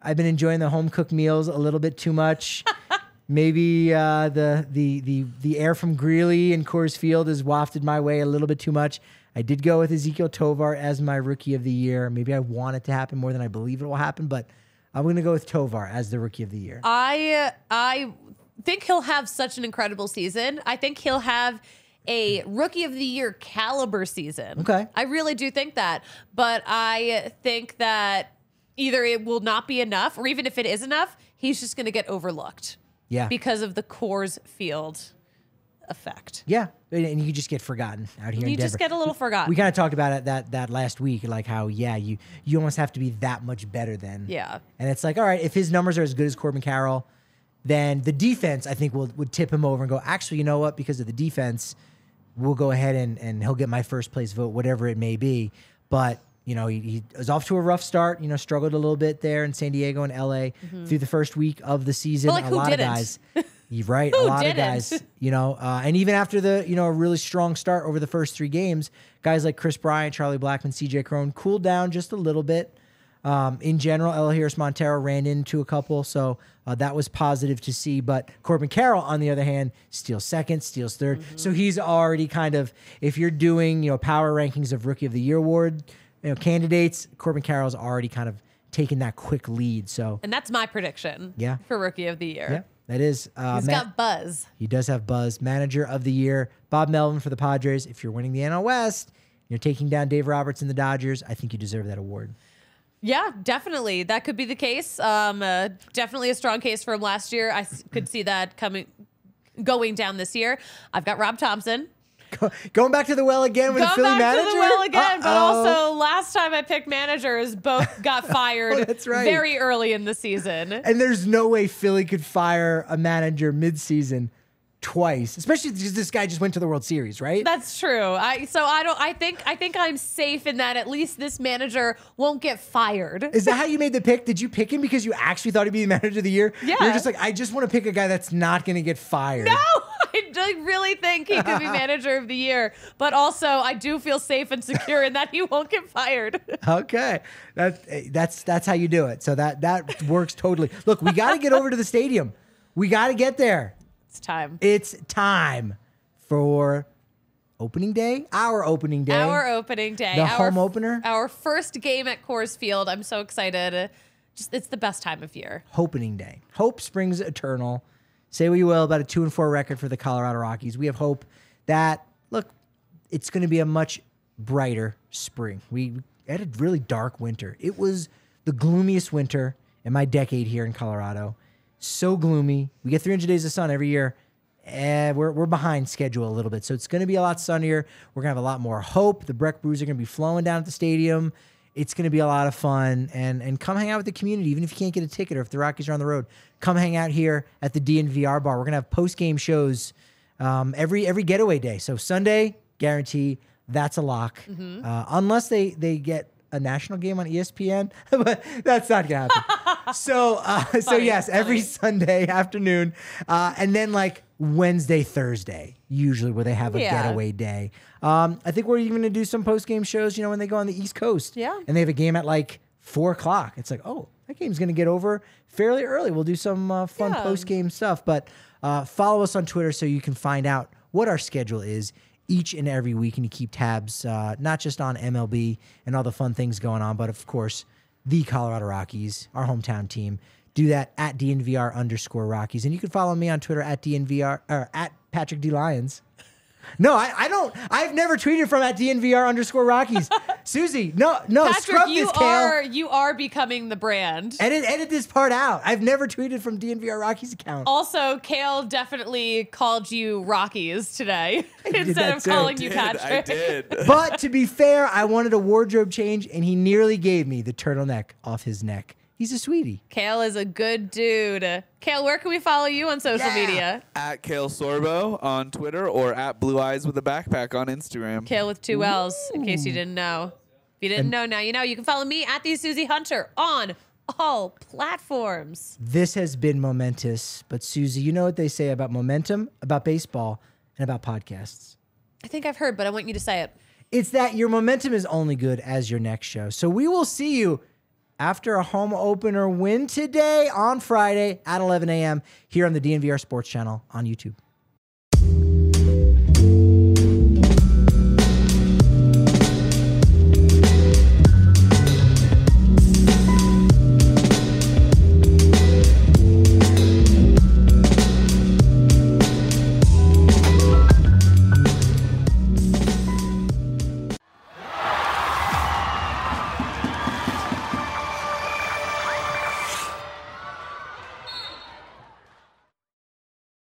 [SPEAKER 1] I've been enjoying the home cooked meals a little bit too much. [laughs] Maybe uh, the the the the air from Greeley and Coors Field has wafted my way a little bit too much. I did go with Ezequiel Tovar as my Rookie of the Year. Maybe I want it to happen more than I believe it will happen, but I'm going to go with Tovar as the Rookie of the Year.
[SPEAKER 2] I I think he'll have such an incredible season. I think he'll have a rookie of the year caliber season.
[SPEAKER 1] Okay.
[SPEAKER 2] I really do think that. But I think that either it will not be enough or even if it is enough, he's just going to get overlooked
[SPEAKER 1] Yeah.
[SPEAKER 2] because of the Coors Field effect.
[SPEAKER 1] Yeah, and you just get forgotten out here
[SPEAKER 2] You just get a little forgotten.
[SPEAKER 1] we kind of talked about it that that last week, like how yeah, you you almost have to be that much better than
[SPEAKER 2] Yeah.
[SPEAKER 1] And it's like, all right, if his numbers are as good as Corbin Carroll, then the defense I think will would tip him over and go, actually, you know what? Because of the defense, we'll go ahead and and he'll get my first place vote, whatever it may be. But you know, he, he was off to a rough start. You know, struggled a little bit there in San Diego and L.A. through the first week of the season.
[SPEAKER 2] Mm-hmm. Like,
[SPEAKER 1] a lot
[SPEAKER 2] didn't?
[SPEAKER 1] of guys. [laughs] You're right. a lot
[SPEAKER 2] didn't?
[SPEAKER 1] of guys [laughs] you know, uh, and even after the, you know, a really strong start over the first three games, guys like Kris Bryant, Charlie Blackmon, CJ Cron cooled down just a little bit. Um, in general, Elehuris Montero ran into a couple, so uh, that was positive to see. But Corbin Carroll, on the other hand, steals second, steals 3rd So he's already kind of, if you're doing, you know, power rankings of Rookie of the Year award, you know, candidates, Corbin Carroll's already kind of taken that quick lead. So
[SPEAKER 2] And that's my prediction
[SPEAKER 1] Yeah.
[SPEAKER 2] for rookie of the year.
[SPEAKER 1] yeah, that is. Uh,
[SPEAKER 2] He's
[SPEAKER 1] Matt-
[SPEAKER 2] got buzz.
[SPEAKER 1] he does have buzz. Manager of the year, Bob Melvin for the Padres. If you're winning the NL West, you're taking down Dave Roberts and the Dodgers. I think you deserve that award.
[SPEAKER 2] Yeah, definitely. That could be the case. Um, uh, definitely a strong case from last year. I could see that coming, going down this year. I've got Rob Thomson.
[SPEAKER 1] Go- Going back to the well again with
[SPEAKER 2] Going
[SPEAKER 1] the Philly manager.
[SPEAKER 2] Going back
[SPEAKER 1] manager.
[SPEAKER 2] to the well again, but
[SPEAKER 1] Uh-oh.
[SPEAKER 2] also last time I picked managers, both got [laughs] oh, fired
[SPEAKER 1] Oh, that's right.
[SPEAKER 2] very early in the season.
[SPEAKER 1] and there's no way Philly could fire a manager midseason twice, especially because this guy just went to the World Series, right?
[SPEAKER 2] That's true. I so I don't. I think I think I'm safe in that. At least this manager won't get fired.
[SPEAKER 1] Is that how you made the pick? Did you pick him because you actually thought he'd be the manager of the year?
[SPEAKER 2] Yeah.
[SPEAKER 1] You're just like, I just want to pick a guy that's not going to get fired.
[SPEAKER 2] No, I do really think he could be manager of the year, but also I do feel safe and secure in that he won't get fired.
[SPEAKER 1] Okay, that that's that's how you do it. So that that works totally. Look, we got to get over to the stadium. We got to get there.
[SPEAKER 2] It's time.
[SPEAKER 1] It's time for opening day. Our opening day.
[SPEAKER 2] Our opening day.
[SPEAKER 1] The
[SPEAKER 2] our,
[SPEAKER 1] home opener?
[SPEAKER 2] Our first game at Coors Field. I'm so excited. Just it's the best time of year.
[SPEAKER 1] Opening day. Hope springs eternal. Say what you will about a two and four record for the Colorado Rockies. We have hope that look, it's going to be a much brighter spring. We had a really dark winter. It was the gloomiest winter in my decade here in Colorado. So gloomy. We get 300 days of sun every year. And we're, we're behind schedule a little bit. So it's going to be a lot sunnier. We're going to have a lot more hope. The Breck Brews are going to be flowing down at the stadium. It's going to be a lot of fun. And, and come hang out with the community, even if you can't get a ticket or if the Rockies are on the road. Come hang out here at the DNVR bar. We're going to have post game shows um, every every getaway day. So Sunday, guarantee that's a lock. Uh, unless they they get a national game on ESPN, [laughs] but that's not gonna happen. [laughs] so uh, so yes, every. Sunday [laughs] afternoon, uh, and then like Wednesday, Thursday, usually where they have a
[SPEAKER 2] Yeah.
[SPEAKER 1] getaway day. Um, I think we're even gonna do some post game shows. You know, when they go on the East Coast,
[SPEAKER 2] Yeah.
[SPEAKER 1] and they have a game at like four o'clock. It's like, oh, that game's gonna get over fairly early. We'll do some uh, fun
[SPEAKER 2] Yeah.
[SPEAKER 1] post game stuff. But uh, follow us on Twitter so you can find out what our schedule is each and every week, and you keep tabs uh, not just on MLB and all the fun things going on, but of course the Colorado Rockies, our hometown team. Do that at DNVR underscore Rockies, and you can follow me on Twitter at DNVR or at Patrick D Lyons. No, I, I don't. I've never tweeted from at DNVR underscore Rockies. [laughs] Susie, no, no,
[SPEAKER 2] Patrick,
[SPEAKER 1] scrub
[SPEAKER 2] you
[SPEAKER 1] this, Kale.
[SPEAKER 2] are you are becoming the brand.
[SPEAKER 1] Edit, edit this part out. I've never tweeted from DNVR Rockies account.
[SPEAKER 2] Also, Kale definitely called you Rockies today [laughs] instead of
[SPEAKER 1] too.
[SPEAKER 2] calling
[SPEAKER 3] Did,
[SPEAKER 2] you
[SPEAKER 3] I
[SPEAKER 2] Patrick.
[SPEAKER 3] did. [laughs]
[SPEAKER 1] But to be fair, I wanted a wardrobe change, and he nearly gave me the turtleneck off his neck. He's a sweetie.
[SPEAKER 2] Kale is a good dude. Kale, where can we follow you on social
[SPEAKER 1] Yeah.
[SPEAKER 2] media?
[SPEAKER 3] At Kale Sorbo on Twitter or at Blue Eyes with a Backpack on Instagram.
[SPEAKER 2] Kale with two L's, in case you didn't know. If you didn't know, now you know. You can follow me at the Susie Hunter on all platforms.
[SPEAKER 1] This has been momentous. But Susie, you know what they say about momentum, about baseball, and about podcasts.
[SPEAKER 2] I think I've heard, but I want you to say it.
[SPEAKER 1] It's that your momentum is only good as your next show. So we will see you after a home opener win today on Friday at 11 a.m. here on the DNVR Sports Channel on YouTube.